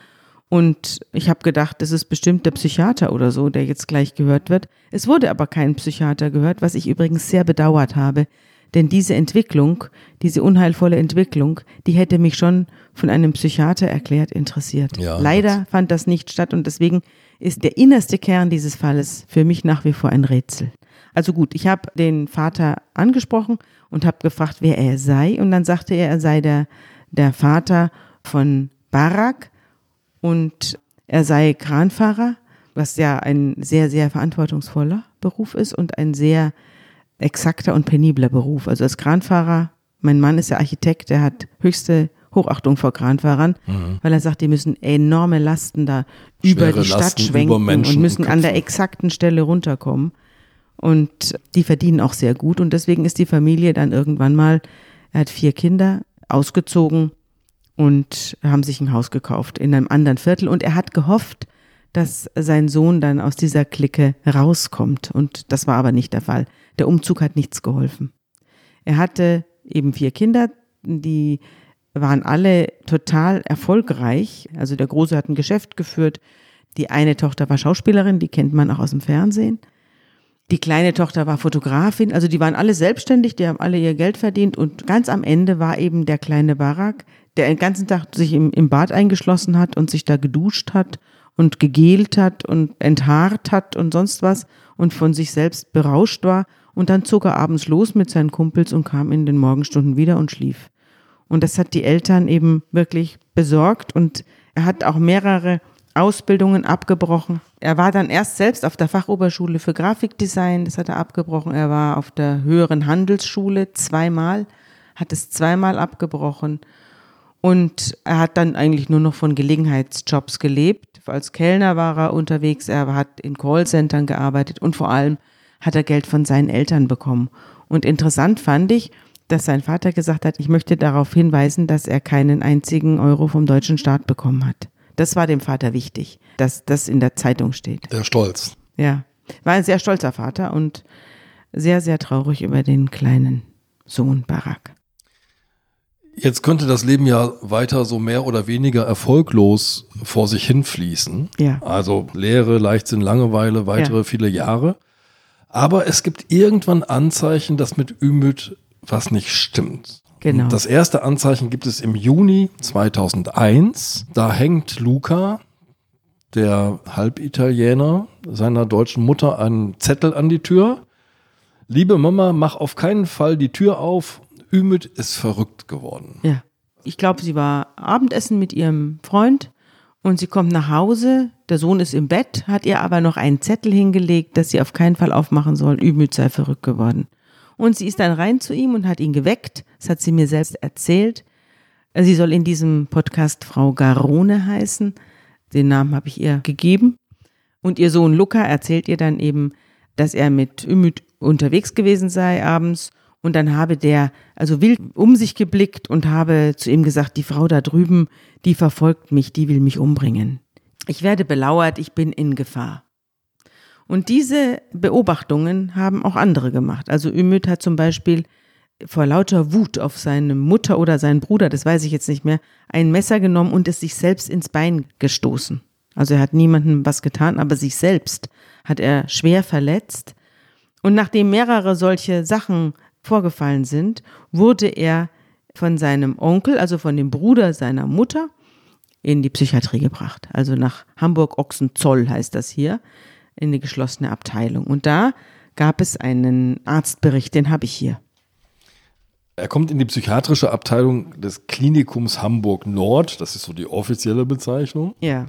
Und ich habe gedacht, das ist bestimmt der Psychiater oder so, der jetzt gleich gehört wird. Es wurde aber kein Psychiater gehört, was ich übrigens sehr bedauert habe. Denn diese Entwicklung, diese unheilvolle Entwicklung, die hätte mich schon von einem Psychiater erklärt interessiert. Ja, Leider fand das nicht statt und deswegen ist der innerste Kern dieses Falles für mich nach wie vor ein Rätsel. Also gut, ich habe den Vater angesprochen und habe gefragt, wer er sei. Und dann sagte er, er sei der, der Vater von Barak und er sei Kranfahrer, was ja ein sehr, sehr verantwortungsvoller Beruf ist und ein sehr exakter und penibler Beruf. Also als Kranfahrer, mein Mann ist ja Architekt, der hat höchste Hochachtung vor Kranfahrern, mhm. weil er sagt, die müssen enorme Lasten da Schwere über die Stadt Lasten schwenken und müssen an der exakten Stelle runterkommen. Und die verdienen auch sehr gut. Und deswegen ist die Familie dann irgendwann mal, er hat vier Kinder, ausgezogen und haben sich ein Haus gekauft in einem anderen Viertel. Und er hat gehofft, dass sein Sohn dann aus dieser Clique rauskommt. Und das war aber nicht der Fall. Der Umzug hat nichts geholfen. Er hatte eben vier Kinder, die waren alle total erfolgreich. Also der Große hat ein Geschäft geführt. Die eine Tochter war Schauspielerin, die kennt man auch aus dem Fernsehen. Die kleine Tochter war Fotografin, also die waren alle selbstständig, die haben alle ihr Geld verdient und ganz am Ende war eben der kleine Barak, der den ganzen Tag sich im, im Bad eingeschlossen hat und sich da geduscht hat und gegelt hat und enthaart hat und sonst was und von sich selbst berauscht war und dann zog er abends los mit seinen Kumpels und kam in den Morgenstunden wieder und schlief. Und das hat die Eltern eben wirklich besorgt und er hat auch mehrere Ausbildungen abgebrochen. Er war dann erst selbst auf der Fachoberschule für Grafikdesign, das hat er abgebrochen. Er war auf der höheren Handelsschule zweimal, hat es zweimal abgebrochen. Und er hat dann eigentlich nur noch von Gelegenheitsjobs gelebt. Als Kellner war er unterwegs, er hat in Callcentern gearbeitet und vor allem hat er Geld von seinen Eltern bekommen. Und interessant fand ich, dass sein Vater gesagt hat, ich möchte darauf hinweisen, dass er keinen einzigen Euro vom deutschen Staat bekommen hat. Das war dem Vater wichtig, dass das in der Zeitung steht. Der Stolz. Ja, war ein sehr stolzer Vater und sehr, sehr traurig über den kleinen Sohn Barak. Jetzt könnte das Leben ja weiter so mehr oder weniger erfolglos vor sich hinfließen. Ja. Also Lehre, Leichtsinn, Langeweile, weitere Ja. viele Jahre. Aber es gibt irgendwann Anzeichen, dass mit Ümit was nicht stimmt. Genau. Das erste Anzeichen gibt es im Juni 2001. Da hängt Luca, der Halbitaliener, seiner deutschen Mutter einen Zettel an die Tür. Liebe Mama, mach auf keinen Fall die Tür auf. Ümit ist verrückt geworden. Ja. Ich glaube, sie war Abendessen mit ihrem Freund und sie kommt nach Hause. Der Sohn ist im Bett, hat ihr aber noch einen Zettel hingelegt, dass sie auf keinen Fall aufmachen soll. Ümit sei verrückt geworden. Und sie ist dann rein zu ihm und hat ihn geweckt. Das hat sie mir selbst erzählt. Sie soll in diesem Podcast Frau Garone heißen. Den Namen habe ich ihr gegeben. Und ihr Sohn Luca erzählt ihr dann eben, dass er mit Ümit unterwegs gewesen sei abends. Und dann habe der also wild um sich geblickt und habe zu ihm gesagt, die Frau da drüben, die verfolgt mich, die will mich umbringen. Ich werde belauert, ich bin in Gefahr. Und diese Beobachtungen haben auch andere gemacht. Also Ümit hat zum Beispiel vor lauter Wut auf seine Mutter oder seinen Bruder, das weiß ich jetzt nicht mehr, ein Messer genommen und es sich selbst ins Bein gestoßen. Also er hat niemandem was getan, aber sich selbst hat er schwer verletzt. Und nachdem mehrere solche Sachen vorgefallen sind, wurde er von seinem Onkel, also von dem Bruder seiner Mutter, in die Psychiatrie gebracht. Also nach Hamburg-Ochsenzoll heißt das hier, in die geschlossene Abteilung. Und da gab es einen Arztbericht, den habe ich hier. Er kommt in die psychiatrische Abteilung des Klinikums Hamburg Nord. Das ist so die offizielle Bezeichnung. Ja.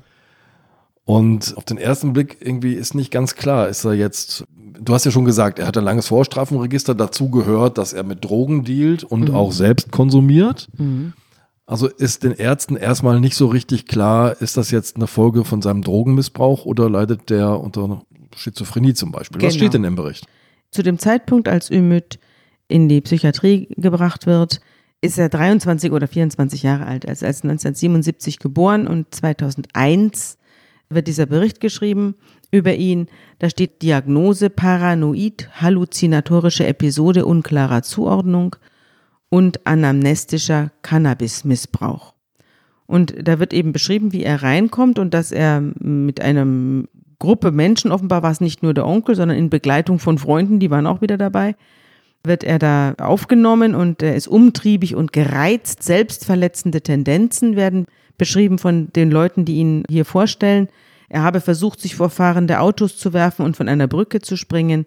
Und auf den ersten Blick irgendwie ist nicht ganz klar, ist er jetzt, du hast ja schon gesagt, er hat ein langes Vorstrafenregister, dazu gehört, dass er mit Drogen dealt und auch selbst konsumiert. Also ist den Ärzten erstmal nicht so richtig klar, ist das jetzt eine Folge von seinem Drogenmissbrauch oder leidet der unter Schizophrenie zum Beispiel? Was Genau. steht denn im Bericht? Zu dem Zeitpunkt, als Ümit in die Psychiatrie gebracht wird, ist er 23 oder 24 Jahre alt. Also er ist 1977 geboren und 2001 wird dieser Bericht geschrieben über ihn. Da steht Diagnose paranoid, halluzinatorische Episode unklarer Zuordnung und anamnestischer Cannabismissbrauch. Und da wird eben beschrieben, wie er reinkommt und dass er mit einer Gruppe Menschen, offenbar war es nicht nur der Onkel, sondern in Begleitung von Freunden, die waren auch wieder dabei, wird er da aufgenommen und er ist umtriebig und gereizt. Selbstverletzende Tendenzen werden beschrieben von den Leuten, die ihn hier vorstellen. Er habe versucht, sich vor fahrende Autos zu werfen und von einer Brücke zu springen.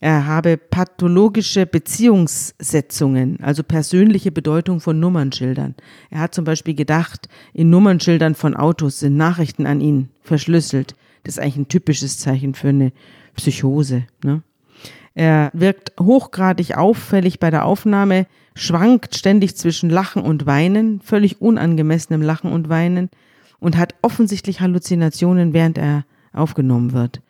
Er habe pathologische Beziehungssetzungen, also persönliche Bedeutung von Nummernschildern. Er hat zum Beispiel gedacht, in Nummernschildern von Autos sind Nachrichten an ihn verschlüsselt. Das ist eigentlich ein typisches Zeichen für eine Psychose. Ne? Er wirkt hochgradig auffällig bei der Aufnahme, schwankt ständig zwischen Lachen und Weinen, völlig unangemessenem Lachen und Weinen und hat offensichtlich Halluzinationen, während er aufgenommen wird.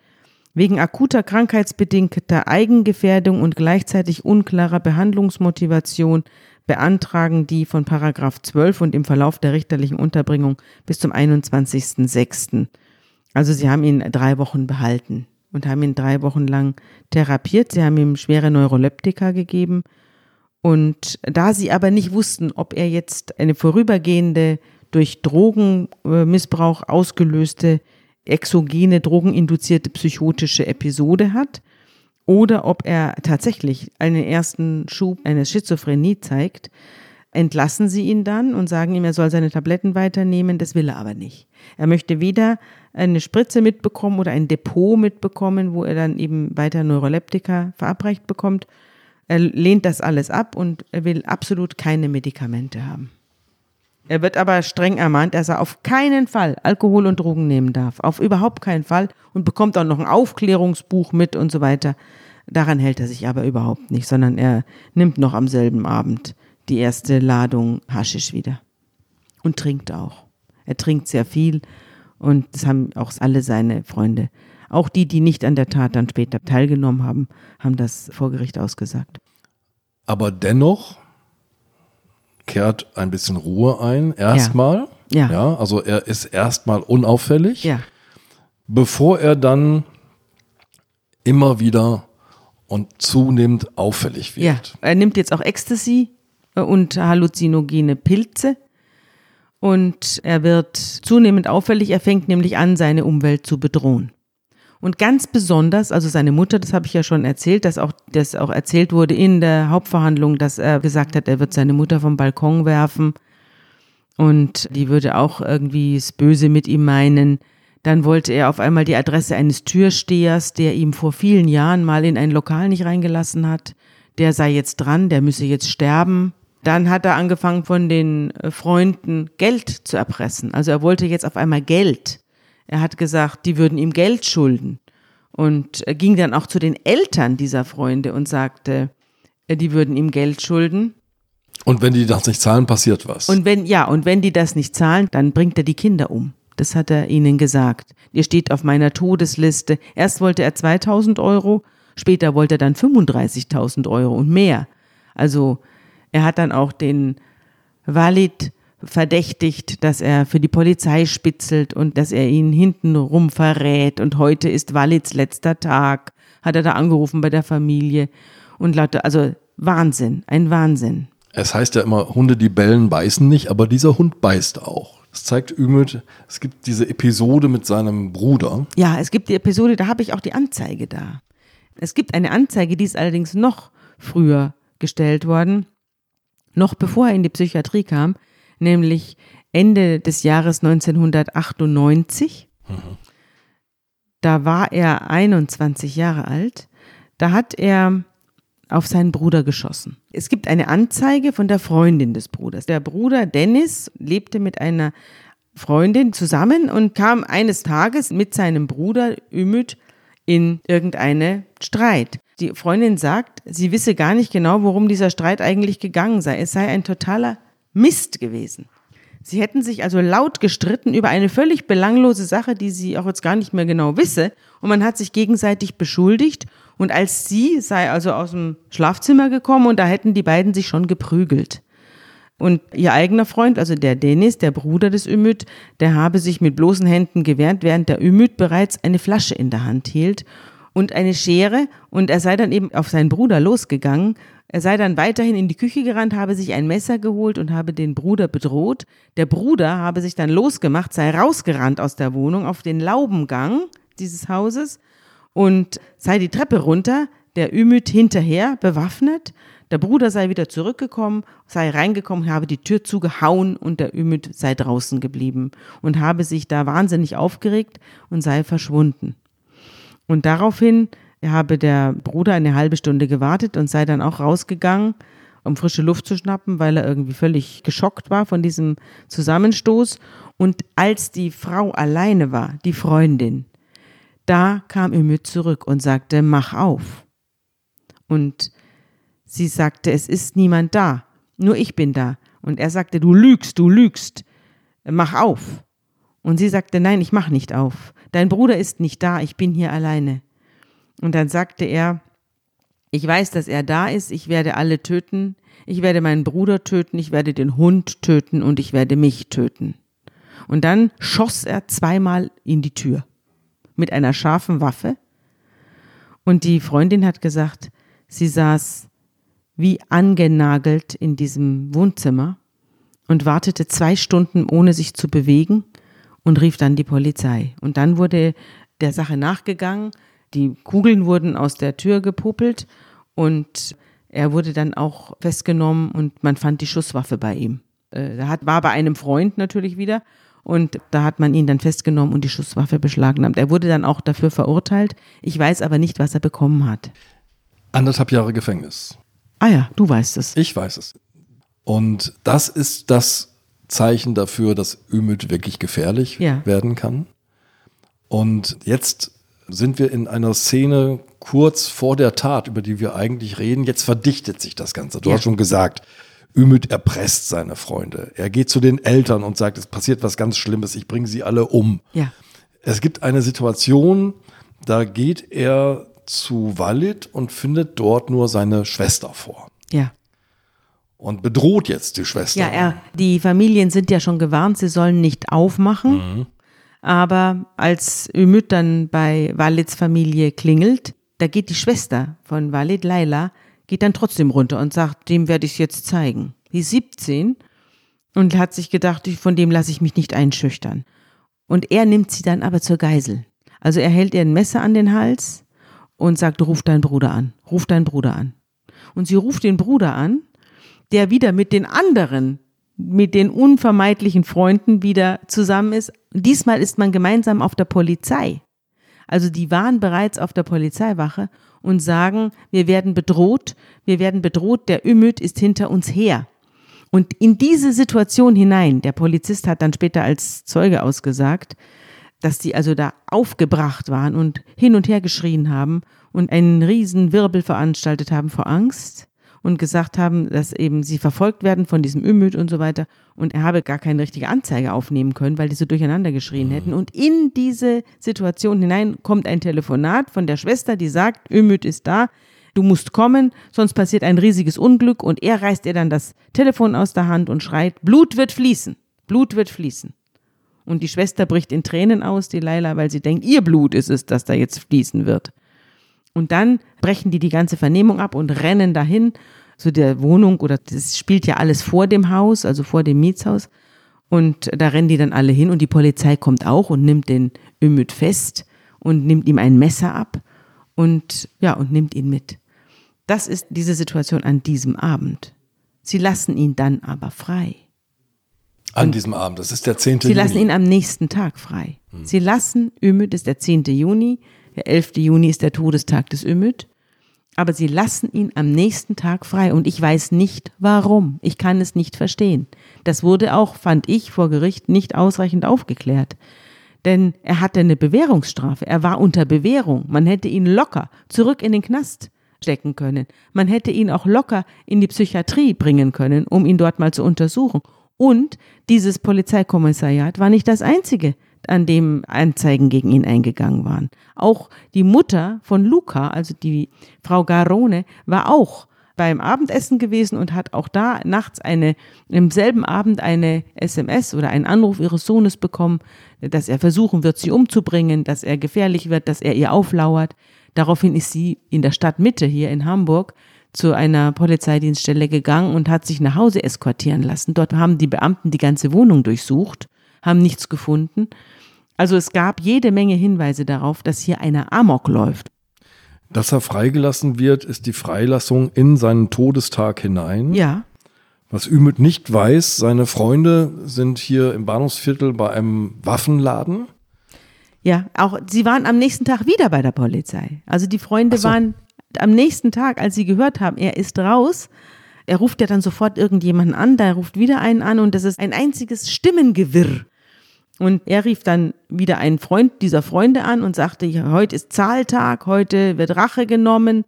Wegen akuter krankheitsbedingter Eigengefährdung und gleichzeitig unklarer Behandlungsmotivation beantragen die von Paragraph 12 und im Verlauf der richterlichen Unterbringung bis zum 21.06. Also sie haben ihn drei Wochen behalten und haben ihn drei Wochen lang therapiert. Sie haben ihm schwere Neuroleptika gegeben. Und da sie aber nicht wussten, ob er jetzt eine vorübergehende, durch Drogenmissbrauch ausgelöste exogene, drogeninduzierte psychotische Episode hat oder ob er tatsächlich einen ersten Schub einer Schizophrenie zeigt, entlassen sie ihn dann und sagen ihm, er soll seine Tabletten weiternehmen. Das will er aber nicht. Er möchte weder eine Spritze mitbekommen oder ein Depot mitbekommen, wo er dann eben weiter Neuroleptika verabreicht bekommt. Er lehnt das alles ab und er will absolut keine Medikamente haben. Er wird aber streng ermahnt, dass er auf keinen Fall Alkohol und Drogen nehmen darf. Auf überhaupt keinen Fall und bekommt auch noch ein Aufklärungsbuch mit und so weiter. Daran hält er sich aber überhaupt nicht, sondern er nimmt noch am selben Abend die erste Ladung Haschisch wieder. Und trinkt auch. Er trinkt sehr viel und das haben auch alle seine Freunde. Auch die, die nicht an der Tat dann später teilgenommen haben, haben das vor Gericht ausgesagt. Aber dennoch kehrt ein bisschen Ruhe ein, erstmal. Ja. ja. Also er ist erstmal unauffällig, Ja. bevor er dann immer wieder und zunehmend auffällig Ja. wird. Er nimmt jetzt auch Ecstasy äh, und halluzinogene Pilze. Und er wird zunehmend auffällig. Er fängt nämlich an, seine Umwelt zu bedrohen. Und ganz besonders, also seine Mutter, das habe ich ja schon erzählt, dass auch, das auch erzählt wurde in der Hauptverhandlung, dass er gesagt hat, er wird seine Mutter vom Balkon werfen und die würde auch irgendwie das Böse mit ihm meinen. Dann wollte er auf einmal die Adresse eines Türstehers, der ihm vor vielen Jahren mal in ein Lokal nicht reingelassen hat. Der sei jetzt dran, der müsse jetzt sterben. Dann hat er angefangen, von den Freunden Geld zu erpressen. Also er wollte jetzt auf einmal Geld. Er hat gesagt, die würden ihm Geld schulden. Und er ging dann auch zu den Eltern dieser Freunde und sagte, äh, die würden ihm Geld schulden. Und wenn die das nicht zahlen, passiert was. Und wenn, ja, und wenn die das nicht zahlen, dann bringt er die Kinder um. Das hat er ihnen gesagt. Ihr steht auf meiner Todesliste. Erst wollte er 2000 Euro, später wollte er dann 35.000 Euro und mehr. Also, er hat dann auch den Walid verdächtigt, dass er für die Polizei spitzelt und dass er ihn hintenrum verrät. Und heute ist Walids letzter Tag, hat er da angerufen bei der Familie. Und lauter, also Wahnsinn, ein Wahnsinn. es heißt ja immer, Hunde, die bellen, beißen nicht, aber dieser Hund beißt auch. Das zeigt Ümit, es gibt diese Episode mit seinem Bruder. Ja, es gibt die Episode, da habe ich auch die Anzeige da. Es gibt eine Anzeige, die ist allerdings noch früher gestellt worden, noch bevor er in die Psychiatrie kam, nämlich Ende des Jahres 1998. Da war er 21 Jahre alt. Da hat er auf seinen Bruder geschossen. Es gibt eine Anzeige von der Freundin des Bruders. Der Bruder Dennis lebte mit einer Freundin zusammen und kam eines Tages mit seinem Bruder Ümit in irgendeine Streit. Die Freundin sagt, sie wisse gar nicht genau, worum dieser Streit eigentlich gegangen sei. Es sei ein totaler Mist gewesen. Sie hätten sich also laut gestritten über eine völlig belanglose Sache, die sie auch jetzt gar nicht mehr genau wisse. Und man hat sich gegenseitig beschuldigt. Und als sie sei also aus dem Schlafzimmer gekommen und da hätten die beiden sich schon geprügelt. Und ihr eigener Freund, also der Dennis, der Bruder des Ümit, der habe sich mit bloßen Händen gewehrt, während der Ümit bereits eine Flasche in der Hand hielt und eine Schere und er sei dann eben auf seinen Bruder losgegangen. Er sei dann weiterhin in die Küche gerannt, habe sich ein Messer geholt und habe den Bruder bedroht. Der Bruder habe sich dann losgemacht, sei rausgerannt aus der Wohnung auf den Laubengang dieses Hauses und sei die Treppe runter, der Ümit hinterher bewaffnet. Der Bruder sei wieder zurückgekommen, sei reingekommen, habe die Tür zugehauen und der Ümit sei draußen geblieben und habe sich da wahnsinnig aufgeregt und sei verschwunden. Und daraufhin habe der Bruder eine halbe Stunde gewartet und sei dann auch rausgegangen, um frische Luft zu schnappen, weil er irgendwie völlig geschockt war von diesem Zusammenstoß. Und als die Frau alleine war, die Freundin, da kam Ümit zurück und sagte, mach auf. Und sie sagte, es ist niemand da, nur ich bin da. Und er sagte, du lügst, du lügst, mach auf. Und sie sagte, nein, ich mach nicht auf. Dein Bruder ist nicht da, ich bin hier alleine. Und dann sagte er, ich weiß, dass er da ist, ich werde alle töten, ich werde meinen Bruder töten, ich werde den Hund töten und ich werde mich töten. Und dann schoss er zweimal in die Tür mit einer scharfen Waffe. Und die Freundin hat gesagt, sie saß wie angenagelt in diesem Wohnzimmer und wartete zwei Stunden ohne sich zu bewegen und rief dann die Polizei. Und dann wurde der Sache nachgegangen, die Kugeln wurden aus der Tür gepopelt und er wurde dann auch festgenommen und man fand die Schusswaffe bei ihm. Äh, er war bei einem Freund natürlich wieder und da hat man ihn dann festgenommen und die Schusswaffe beschlagnahmt. Er wurde dann auch dafür verurteilt. Ich weiß aber nicht, was er bekommen hat. Anderthalb Jahre Gefängnis. Ah ja, du weißt es. Ich weiß es. Und das ist das Zeichen dafür, dass Ümit wirklich gefährlich Ja. werden kann. Und jetzt sind wir in einer Szene kurz vor der Tat, über die wir eigentlich reden. Jetzt verdichtet sich das Ganze. Du Ja. hast schon gesagt, Ümit erpresst seine Freunde. Er geht zu den Eltern und sagt, es passiert was ganz Schlimmes, ich bringe sie alle um. Ja. Es gibt eine Situation, da geht er zu Walid und findet dort nur seine Schwester vor Ja. Und bedroht jetzt die Schwester. Ja, er, die Familien sind ja schon gewarnt, sie sollen nicht aufmachen. Aber als Ümit dann bei Walids Familie klingelt, da geht die Schwester von Walid, Laila, geht dann trotzdem runter und sagt, dem werde ich es jetzt zeigen. Die ist 17 und hat sich gedacht, von dem lasse ich mich nicht einschüchtern. Und er nimmt sie dann aber zur Geisel. Also er hält ihr ein Messer an den Hals und sagt, ruf deinen Bruder an, ruf deinen Bruder an. Und sie ruft den Bruder an, der wieder mit den anderen, mit den unvermeidlichen Freunden wieder zusammen ist. Diesmal ist man gemeinsam auf der Polizei. Also die waren bereits auf der Polizeiwache und sagen, wir werden bedroht, wir werden bedroht, der Ümit ist hinter uns her. Und in diese Situation hinein, der Polizist hat dann später als Zeuge ausgesagt, dass die also da aufgebracht waren und hin und her geschrien haben und einen riesen Wirbel veranstaltet haben vor Angst und gesagt haben, dass eben sie verfolgt werden von diesem Ümit und so weiter. Und er habe gar keine richtige Anzeige aufnehmen können, weil die so durcheinander geschrien hätten. Und in diese Situation hinein kommt ein Telefonat von der Schwester, die sagt, Ümit ist da, du musst kommen, sonst passiert ein riesiges Unglück. Und er reißt ihr dann das Telefon aus der Hand und schreit, Blut wird fließen, Blut wird fließen. Und die Schwester bricht in Tränen aus, die Laila, weil sie denkt, ihr Blut ist es, das da jetzt fließen wird. Und dann brechen die die ganze Vernehmung ab und rennen dahin zu der Wohnung oder das spielt ja alles vor dem Haus, also vor dem Mietshaus. Und da rennen die dann alle hin und die Polizei kommt auch und nimmt den Ümit fest und nimmt ihm ein Messer ab und ja, und nimmt ihn mit. Das ist diese Situation an diesem Abend. Sie lassen ihn dann aber frei. An diesem Abend, das ist der 10. Sie Juni. lassen ihn am nächsten Tag frei. Sie lassen Ümit, das ist der 10. Juni, der 11. Juni ist der Todestag des Ümit, aber sie lassen ihn am nächsten Tag frei und ich weiß nicht warum. Ich kann es nicht verstehen. Das wurde auch, fand ich, vor Gericht nicht ausreichend aufgeklärt. Denn er hatte eine Bewährungsstrafe. Er war unter Bewährung. Man hätte ihn locker zurück in den Knast stecken können. Man hätte ihn auch locker in die Psychiatrie bringen können, um ihn dort mal zu untersuchen. Und dieses Polizeikommissariat war nicht das einzige, an dem Anzeigen gegen ihn eingegangen waren. Auch die Mutter von Luca, also die Frau Garone, war auch beim Abendessen gewesen und hat auch da nachts eine, im selben Abend eine SMS oder einen Anruf ihres Sohnes bekommen, dass er versuchen wird, sie umzubringen, dass er gefährlich wird, dass er ihr auflauert. Daraufhin ist sie in der Stadtmitte hier in Hamburg zu einer Polizeidienststelle gegangen und hat sich nach Hause eskortieren lassen. Dort haben die Beamten die ganze Wohnung durchsucht, haben nichts gefunden. Also es gab jede Menge Hinweise darauf, dass hier einer Amok läuft. Dass er freigelassen wird, ist die Freilassung in seinen Todestag hinein. Ja, Was Ümit nicht weiß, seine Freunde sind hier im Bahnhofsviertel bei einem Waffenladen. ja. Auch sie waren am nächsten Tag wieder bei der Polizei. Also die Freunde so. waren am nächsten Tag, als sie gehört haben, er ist raus. Er ruft ja dann sofort irgendjemanden an, da ruft wieder einen an und das ist ein einziges Stimmengewirr. Und er rief dann wieder einen Freund dieser Freunde an und sagte, heute ist Zahltag, heute wird Rache genommen.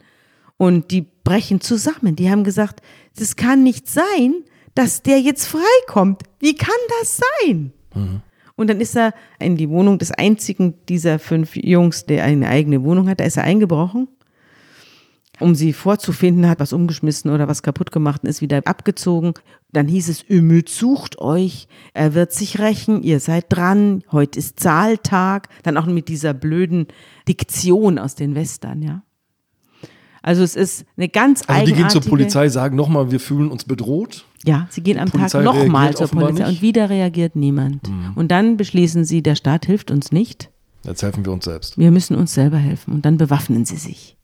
Und die brechen zusammen. Die haben gesagt, das kann nicht sein, dass der jetzt freikommt. Wie kann das sein? Und dann ist er in die Wohnung des einzigen dieser fünf Jungs, der eine eigene Wohnung hat. Da ist er eingebrochen, um sie vorzufinden, hat was umgeschmissen oder was kaputt gemacht und ist wieder abgezogen. Dann hieß es, Ümit sucht euch, er wird sich rächen, ihr seid dran, heute ist Zahltag. Dann auch mit dieser blöden Diktion aus den Western, ja. Also es ist eine ganz Also die gehen zur eigenartige- Polizei, sagen nochmal, wir fühlen uns bedroht. Ja, sie gehen am Tag nochmal zur Polizei nicht. Mhm. und wieder reagiert niemand. Und dann beschließen sie, der Staat hilft uns nicht, Jetzt helfen wir uns selbst. wir müssen uns selber helfen. Und dann bewaffnen sie sich.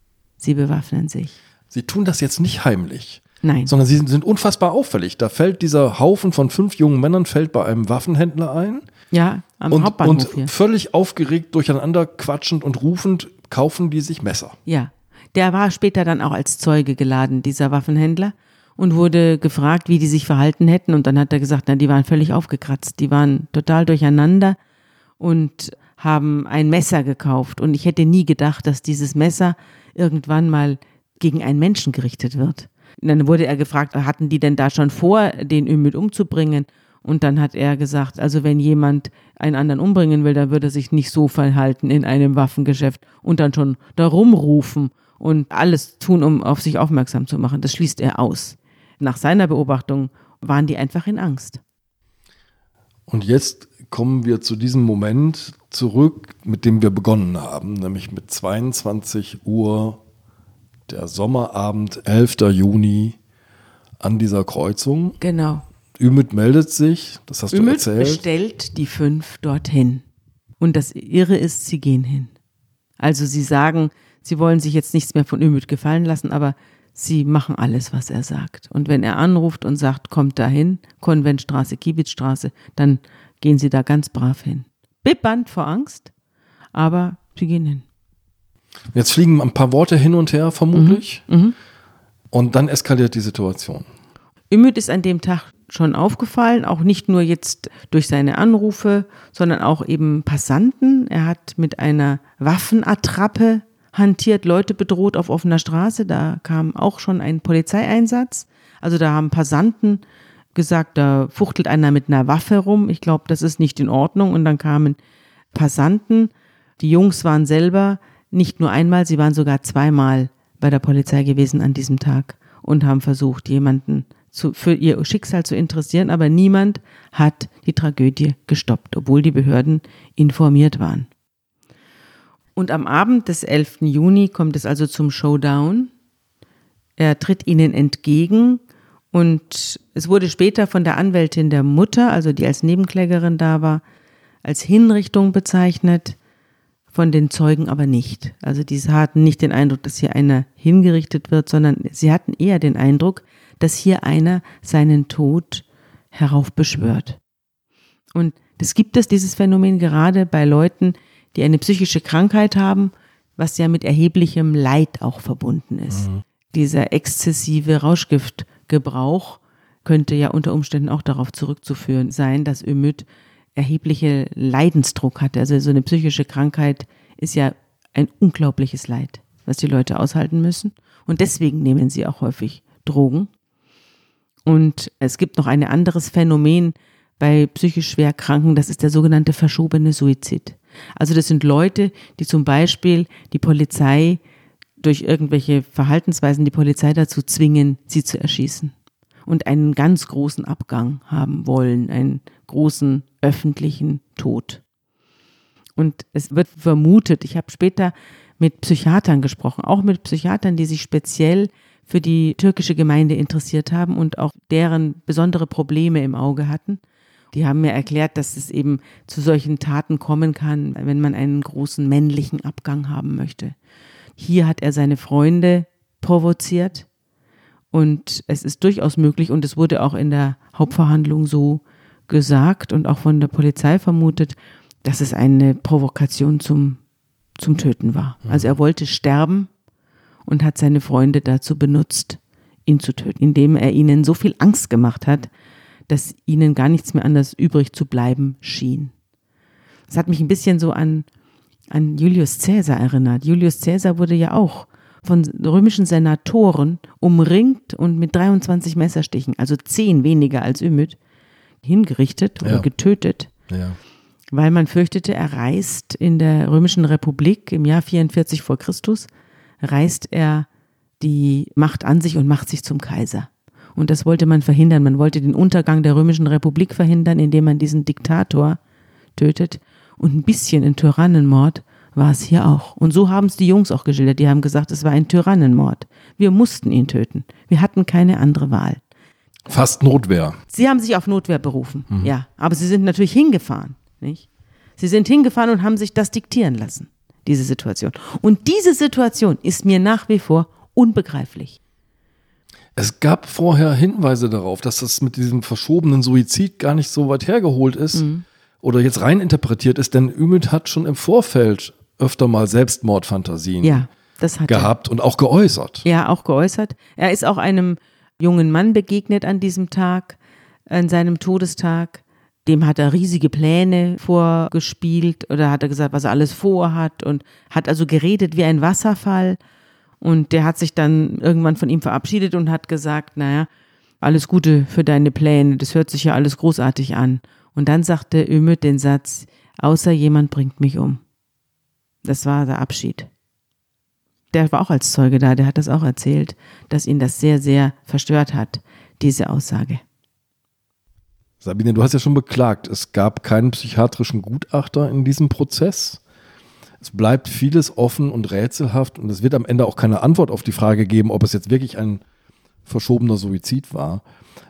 Sie bewaffnen sich. Sie tun das jetzt nicht heimlich, Nein. sondern sie sind unfassbar auffällig. Da fällt dieser Haufen von fünf jungen Männern fällt bei einem Waffenhändler ein Ja, am und, Hauptbahnhof und hier. völlig aufgeregt, durcheinander quatschend und rufend kaufen die sich Messer. Ja. Der war später dann auch als Zeuge geladen, dieser Waffenhändler, und wurde gefragt, wie die sich verhalten hätten. Und dann hat er gesagt, na, die waren völlig aufgekratzt. Die waren total durcheinander und haben ein Messer gekauft. Und ich hätte nie gedacht, dass dieses Messer irgendwann mal gegen einen Menschen gerichtet wird. Und dann wurde er gefragt, hatten die denn da schon vor, den Ümit umzubringen? Und dann hat er gesagt, also wenn jemand einen anderen umbringen will, dann würde er sich nicht so verhalten in einem Waffengeschäft und dann schon darum rufen und alles tun, um auf sich aufmerksam zu machen. Das schließt er aus. Nach seiner Beobachtung waren die einfach in Angst. Und jetzt kommen wir zu diesem Moment zurück, mit dem wir begonnen haben, nämlich mit 22 Uhr, der Sommerabend, 11. Juni, an dieser Kreuzung. Genau. Ümit meldet sich, das hast du Ümit erzählt. bestellt die fünf dorthin. Und das Irre ist, sie gehen hin. Also sie sagen, sie wollen sich jetzt nichts mehr von Ümit gefallen lassen, aber sie machen alles, was er sagt. Und wenn er anruft und sagt, kommt dahin, Konventstraße, Kiebitzstraße, dann gehen sie da ganz brav hin. Bibbernd vor Angst, aber sie gehen hin. Jetzt fliegen ein paar Worte hin und her, vermutlich. Mhm. Und dann eskaliert die Situation. Ümit ist an dem Tag schon aufgefallen, auch nicht nur jetzt durch seine Anrufe, sondern auch eben Passanten. Er hat mit einer Waffenattrappe hantiert, Leute bedroht auf offener Straße. Da kam auch schon ein Polizeieinsatz. Also da haben Passanten gesagt, da fuchtelt einer mit einer Waffe rum. Ich glaube, das ist nicht in Ordnung. Und dann kamen Passanten. Die Jungs waren selber nicht nur einmal, sie waren sogar zweimal bei der Polizei gewesen an diesem Tag und haben versucht, jemanden zu, für ihr Schicksal zu interessieren, aber niemand hat die Tragödie gestoppt, obwohl die Behörden informiert waren. Und am Abend des 11. Juni kommt es also zum Showdown. Er tritt ihnen entgegen und es wurde später von der Anwältin der Mutter, also die als Nebenklägerin da war, als Hinrichtung bezeichnet, von den Zeugen aber nicht. Also diese hatten nicht den Eindruck, dass hier einer hingerichtet wird, sondern sie hatten eher den Eindruck, dass hier einer seinen Tod heraufbeschwört. Und das gibt es, dieses Phänomen, gerade bei Leuten, die eine psychische Krankheit haben, was ja mit erheblichem Leid auch verbunden ist. Dieser exzessive Rauschgiftgebrauch könnte ja unter Umständen auch darauf zurückzuführen sein, dass Ömüt erhebliche Leidensdruck hatte. Also so eine psychische Krankheit ist ja ein unglaubliches Leid, was die Leute aushalten müssen. Und deswegen nehmen sie auch häufig Drogen. Und es gibt noch ein anderes Phänomen bei psychisch schwer Kranken, das ist der sogenannte verschobene Suizid. Also das sind Leute, die zum Beispiel die Polizei durch irgendwelche Verhaltensweisen die Polizei dazu zwingen, sie zu erschießen und einen ganz großen Abgang haben wollen, einen großen öffentlichen Tod. Und es wird vermutet, ich habe später mit Psychiatern gesprochen, auch mit Psychiatern, die sich speziell für die türkische Gemeinde interessiert haben und auch deren besondere Probleme im Auge hatten. Die haben mir erklärt, dass es eben zu solchen Taten kommen kann, wenn man einen großen männlichen Abgang haben möchte. Hier hat er seine Freunde provoziert und es ist durchaus möglich und es wurde auch in der Hauptverhandlung so gesagt und auch von der Polizei vermutet, dass es eine Provokation zum, zum Töten war. Also er wollte sterben und hat seine Freunde dazu benutzt, ihn zu töten, indem er ihnen so viel Angst gemacht hat, dass ihnen gar nichts mehr anders übrig zu bleiben schien. Das hat mich ein bisschen so an, an Julius Caesar erinnert. Julius Caesar wurde ja auch von römischen Senatoren umringt und mit 23 Messerstichen, also zehn weniger als Ümit, hingerichtet oder Ja. getötet. Ja. weil man fürchtete, er reist in der Römischen Republik im Jahr 44 vor Christus, reist er die Macht an sich und macht sich zum Kaiser. Und das wollte man verhindern. Man wollte den Untergang der Römischen Republik verhindern, indem man diesen Diktator tötet. Und ein bisschen ein Tyrannenmord war es hier auch. Und so haben es die Jungs auch geschildert. Die haben gesagt, es war ein Tyrannenmord. Wir mussten ihn töten. Wir hatten keine andere Wahl. Fast Notwehr. Sie haben sich auf Notwehr berufen, mhm. ja. Aber sie sind natürlich hingefahren, nicht? Sie sind hingefahren und haben sich das diktieren lassen, diese Situation. Und diese Situation ist mir nach wie vor unbegreiflich. Es gab vorher Hinweise darauf, dass das mit diesem verschobenen Suizid gar nicht so weit hergeholt ist mhm. Oder jetzt rein interpretiert ist, denn Ümit hat schon im Vorfeld öfter mal Selbstmordfantasien ja, gehabt er. und auch geäußert. Ja, auch geäußert. Er ist auch einem jungen Mann begegnet an diesem Tag, an seinem Todestag. Dem hat er riesige Pläne vorgespielt oder hat er gesagt, was er alles vorhat und hat also geredet wie ein Wasserfall und der hat sich dann irgendwann von ihm verabschiedet und hat gesagt, naja, alles Gute für deine Pläne, das hört sich ja alles großartig an. Und dann sagte Ümit den Satz, außer jemand bringt mich um. Das war der Abschied. Der war auch als Zeuge da, der hat das auch erzählt, dass ihn das sehr, sehr verstört hat, diese Aussage. Sabine, du hast ja schon beklagt, es gab keinen psychiatrischen Gutachter in diesem Prozess. Es bleibt vieles offen und rätselhaft und es wird am Ende auch keine Antwort auf die Frage geben, ob es jetzt wirklich ein verschobener Suizid war.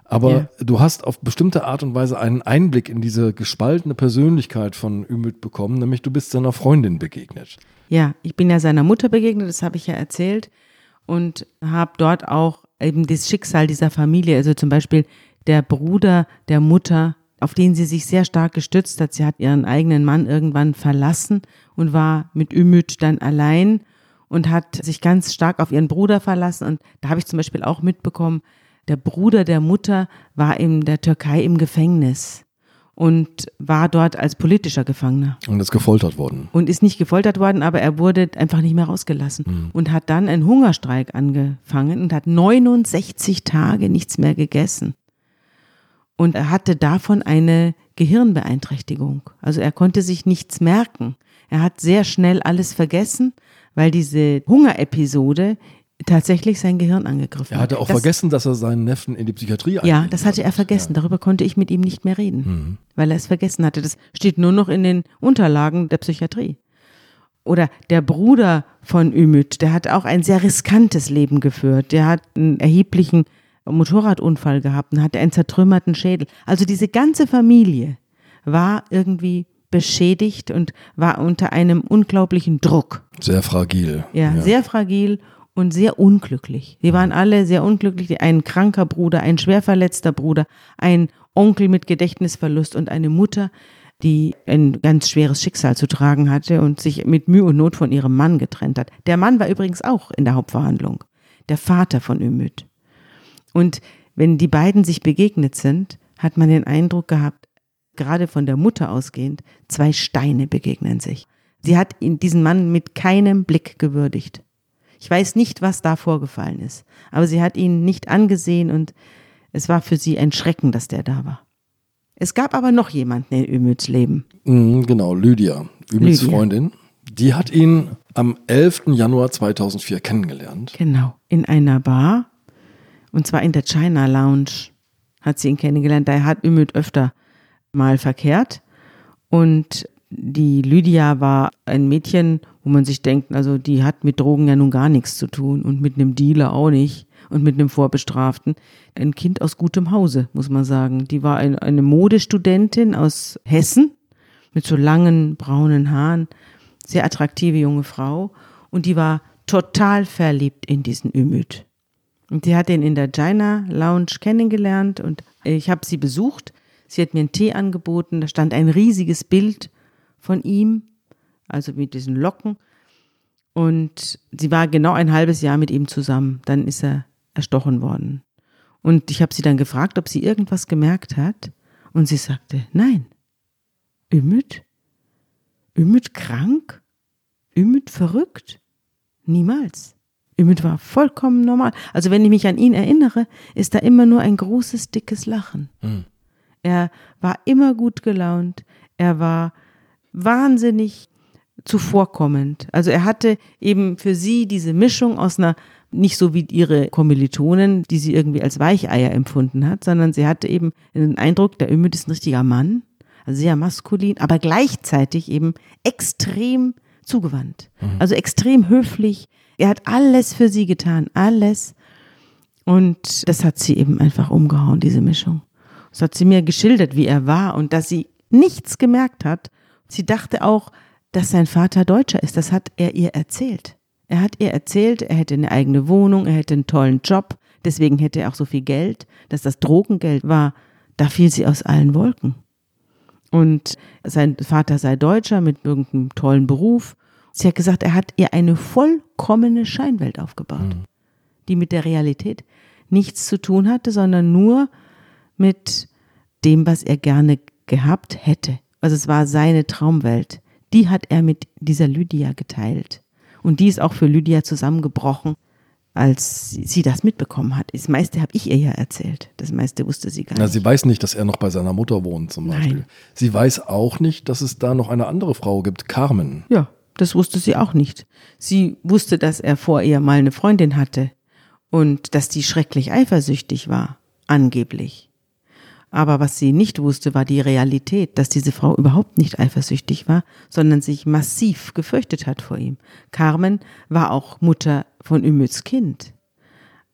Aber ja. du hast auf bestimmte Art und Weise einen Einblick in diese gespaltene Persönlichkeit von Ümit bekommen, nämlich du bist seiner Freundin begegnet. Ja, ich bin ja seiner Mutter begegnet, das habe ich ja erzählt und habe dort auch eben das Schicksal dieser Familie, also zum Beispiel der Bruder der Mutter auf den sie sich sehr stark gestützt hat. Sie hat ihren eigenen Mann irgendwann verlassen und war mit Ümit dann allein und hat sich ganz stark auf ihren Bruder verlassen. Und da habe ich zum Beispiel auch mitbekommen, der Bruder der Mutter war in der Türkei im Gefängnis und war dort als politischer Gefangener. Und ist gefoltert worden. Und ist nicht gefoltert worden, aber er wurde einfach nicht mehr rausgelassen mhm. und hat dann einen Hungerstreik angefangen und hat 69 Tage nichts mehr gegessen und er hatte davon eine Gehirnbeeinträchtigung. Also er konnte sich nichts merken. Er hat sehr schnell alles vergessen, weil diese Hungerepisode tatsächlich sein Gehirn angegriffen hat. Er hatte auch das, vergessen, dass er seinen Neffen in die Psychiatrie Ja, das hatte er vergessen. Ja. Darüber konnte ich mit ihm nicht mehr reden, mhm. weil er es vergessen hatte. Das steht nur noch in den Unterlagen der Psychiatrie. Oder der Bruder von Ümit, der hat auch ein sehr riskantes Leben geführt. Der hat einen erheblichen Motorradunfall gehabt und hatte einen zertrümmerten Schädel. Also diese ganze Familie war irgendwie beschädigt und war unter einem unglaublichen Druck. Sehr fragil. Ja, ja. sehr fragil und sehr unglücklich. Die waren alle sehr unglücklich. Ein kranker Bruder, ein schwer verletzter Bruder, ein Onkel mit Gedächtnisverlust und eine Mutter, die ein ganz schweres Schicksal zu tragen hatte und sich mit Mühe und Not von ihrem Mann getrennt hat. Der Mann war übrigens auch in der Hauptverhandlung. Der Vater von Ümit. Und wenn die beiden sich begegnet sind, hat man den Eindruck gehabt, gerade von der Mutter ausgehend, zwei Steine begegnen sich. Sie hat diesen Mann mit keinem Blick gewürdigt. Ich weiß nicht, was da vorgefallen ist, aber sie hat ihn nicht angesehen und es war für sie ein Schrecken, dass der da war. Es gab aber noch jemanden in Ümits Leben. Mhm, genau, Lydia, Ümits Lydia. Freundin. Die hat ihn am 11. Januar 2004 kennengelernt. Genau, in einer Bar und zwar in der China Lounge hat sie ihn kennengelernt. Da hat Ümit öfter mal verkehrt. Und die Lydia war ein Mädchen, wo man sich denkt, also die hat mit Drogen ja nun gar nichts zu tun und mit einem Dealer auch nicht und mit einem Vorbestraften. Ein Kind aus gutem Hause, muss man sagen. Die war ein, eine Modestudentin aus Hessen mit so langen braunen Haaren, sehr attraktive junge Frau und die war total verliebt in diesen Ümit. Und die hat ihn in der China Lounge kennengelernt und ich habe sie besucht. Sie hat mir einen Tee angeboten. Da stand ein riesiges Bild von ihm, also mit diesen Locken. Und sie war genau ein halbes Jahr mit ihm zusammen. Dann ist er erstochen worden. Und ich habe sie dann gefragt, ob sie irgendwas gemerkt hat. Und sie sagte, nein. Ümit? Ümit krank? Ümit verrückt? Niemals. Ümit war vollkommen normal. Also wenn ich mich an ihn erinnere, ist da immer nur ein großes, dickes Lachen. Mhm. Er war immer gut gelaunt. Er war wahnsinnig zuvorkommend. Also er hatte eben für sie diese Mischung aus einer nicht so wie ihre Kommilitonen, die sie irgendwie als Weicheier empfunden hat, sondern sie hatte eben den Eindruck, der Ümit ist ein richtiger Mann, also sehr maskulin, aber gleichzeitig eben extrem zugewandt. Mhm. Also extrem höflich. Er hat alles für sie getan, alles. Und das hat sie eben einfach umgehauen, diese Mischung. Das hat sie mir geschildert, wie er war und dass sie nichts gemerkt hat. Sie dachte auch, dass sein Vater Deutscher ist. Das hat er ihr erzählt. Er hat ihr erzählt, er hätte eine eigene Wohnung, er hätte einen tollen Job, deswegen hätte er auch so viel Geld, dass das Drogengeld war. Da fiel sie aus allen Wolken. Und sein Vater sei Deutscher mit irgendeinem tollen Beruf. Sie hat gesagt, er hat ihr eine vollkommene Scheinwelt aufgebaut, mhm. die mit der Realität nichts zu tun hatte, sondern nur mit dem, was er gerne gehabt hätte. Also es war seine Traumwelt. Die hat er mit dieser Lydia geteilt. Und die ist auch für Lydia zusammengebrochen, als sie das mitbekommen hat. Das meiste habe ich ihr ja erzählt. Das meiste wusste sie gar Na, nicht. Sie weiß nicht, dass er noch bei seiner Mutter wohnt zum Beispiel. Nein. Sie weiß auch nicht, dass es da noch eine andere Frau gibt, Carmen. Ja, das wusste sie auch nicht. Sie wusste, dass er vor ihr mal eine Freundin hatte und dass die schrecklich eifersüchtig war, angeblich. Aber was sie nicht wusste, war die Realität, dass diese Frau überhaupt nicht eifersüchtig war, sondern sich massiv gefürchtet hat vor ihm. Carmen war auch Mutter von Ümits Kind.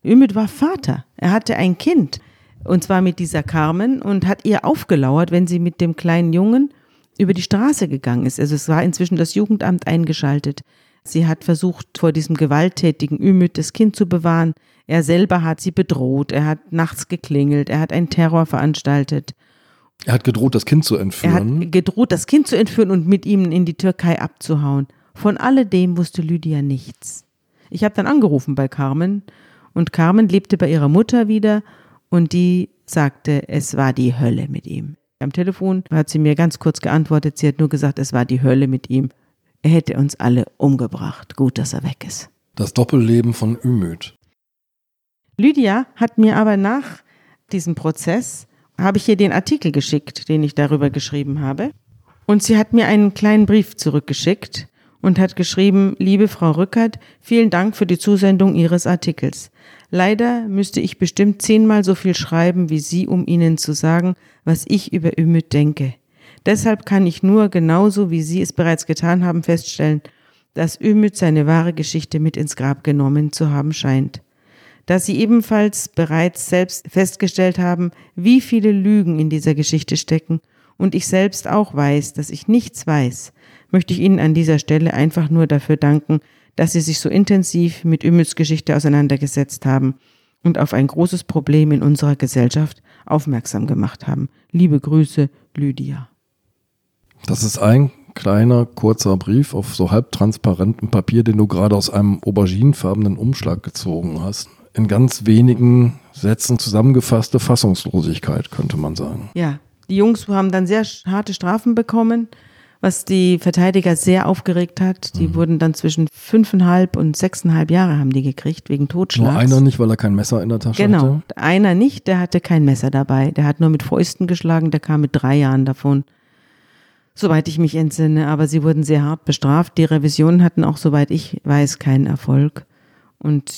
Ümit war Vater. Er hatte ein Kind. Und zwar mit dieser Carmen und hat ihr aufgelauert, wenn sie mit dem kleinen Jungen über die Straße gegangen ist. Also es war inzwischen das Jugendamt eingeschaltet. Sie hat versucht, vor diesem gewalttätigen Ümit das Kind zu bewahren. Er selber hat sie bedroht, er hat nachts geklingelt, er hat einen Terror veranstaltet. Er hat gedroht, das Kind zu entführen. Er hat gedroht, das Kind zu entführen und mit ihm in die Türkei abzuhauen. Von alledem wusste Lydia nichts. Ich habe dann angerufen bei Carmen und Carmen lebte bei ihrer Mutter wieder und die sagte, es war die Hölle mit ihm. Am Telefon hat sie mir ganz kurz geantwortet, sie hat nur gesagt, es war die Hölle mit ihm. Er hätte uns alle umgebracht. Gut, dass er weg ist. Das Doppelleben von Ümit. Lydia hat mir aber nach diesem Prozess, habe ich ihr den Artikel geschickt, den ich darüber geschrieben habe. Und sie hat mir einen kleinen Brief zurückgeschickt und hat geschrieben, liebe Frau Rückert, vielen Dank für die Zusendung Ihres Artikels. Leider müsste ich bestimmt zehnmal so viel schreiben wie Sie, um Ihnen zu sagen, was ich über Ümit denke. Deshalb kann ich nur, genauso wie Sie es bereits getan haben, feststellen, dass Ümit seine wahre Geschichte mit ins Grab genommen zu haben scheint. Dass Sie ebenfalls bereits selbst festgestellt haben, wie viele Lügen in dieser Geschichte stecken und ich selbst auch weiß, dass ich nichts weiß, möchte ich Ihnen an dieser Stelle einfach nur dafür danken, dass Sie sich so intensiv mit Ümits Geschichte auseinandergesetzt haben und auf ein großes Problem in unserer Gesellschaft aufmerksam gemacht haben. Liebe Grüße, Lydia. Das ist ein kleiner, kurzer Brief auf so halbtransparentem Papier, den du gerade aus einem auberginenfarbenen Umschlag gezogen hast. In ganz wenigen Sätzen zusammengefasste Fassungslosigkeit, könnte man sagen. Ja, die Jungs haben dann sehr harte Strafen bekommen, was die Verteidiger sehr aufgeregt hat. Die mhm. wurden dann zwischen fünfeinhalb und sechseinhalb Jahre haben die gekriegt wegen Totschlags. Nur einer nicht, weil er kein Messer in der Tasche genau. hatte? Genau, einer nicht, der hatte kein Messer dabei. Der hat nur mit Fäusten geschlagen, der kam mit drei Jahren davon soweit ich mich entsinne, aber sie wurden sehr hart bestraft. Die Revisionen hatten auch, soweit ich weiß, keinen Erfolg. Und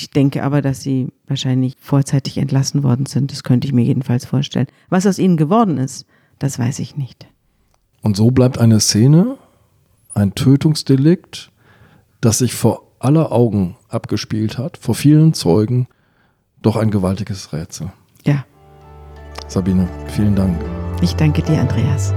ich denke aber, dass sie wahrscheinlich vorzeitig entlassen worden sind. Das könnte ich mir jedenfalls vorstellen. Was aus ihnen geworden ist, das weiß ich nicht. Und so bleibt eine Szene, ein Tötungsdelikt, das sich vor aller Augen abgespielt hat, vor vielen Zeugen, doch ein gewaltiges Rätsel. Ja. Sabine, vielen Dank. Ich danke dir, Andreas.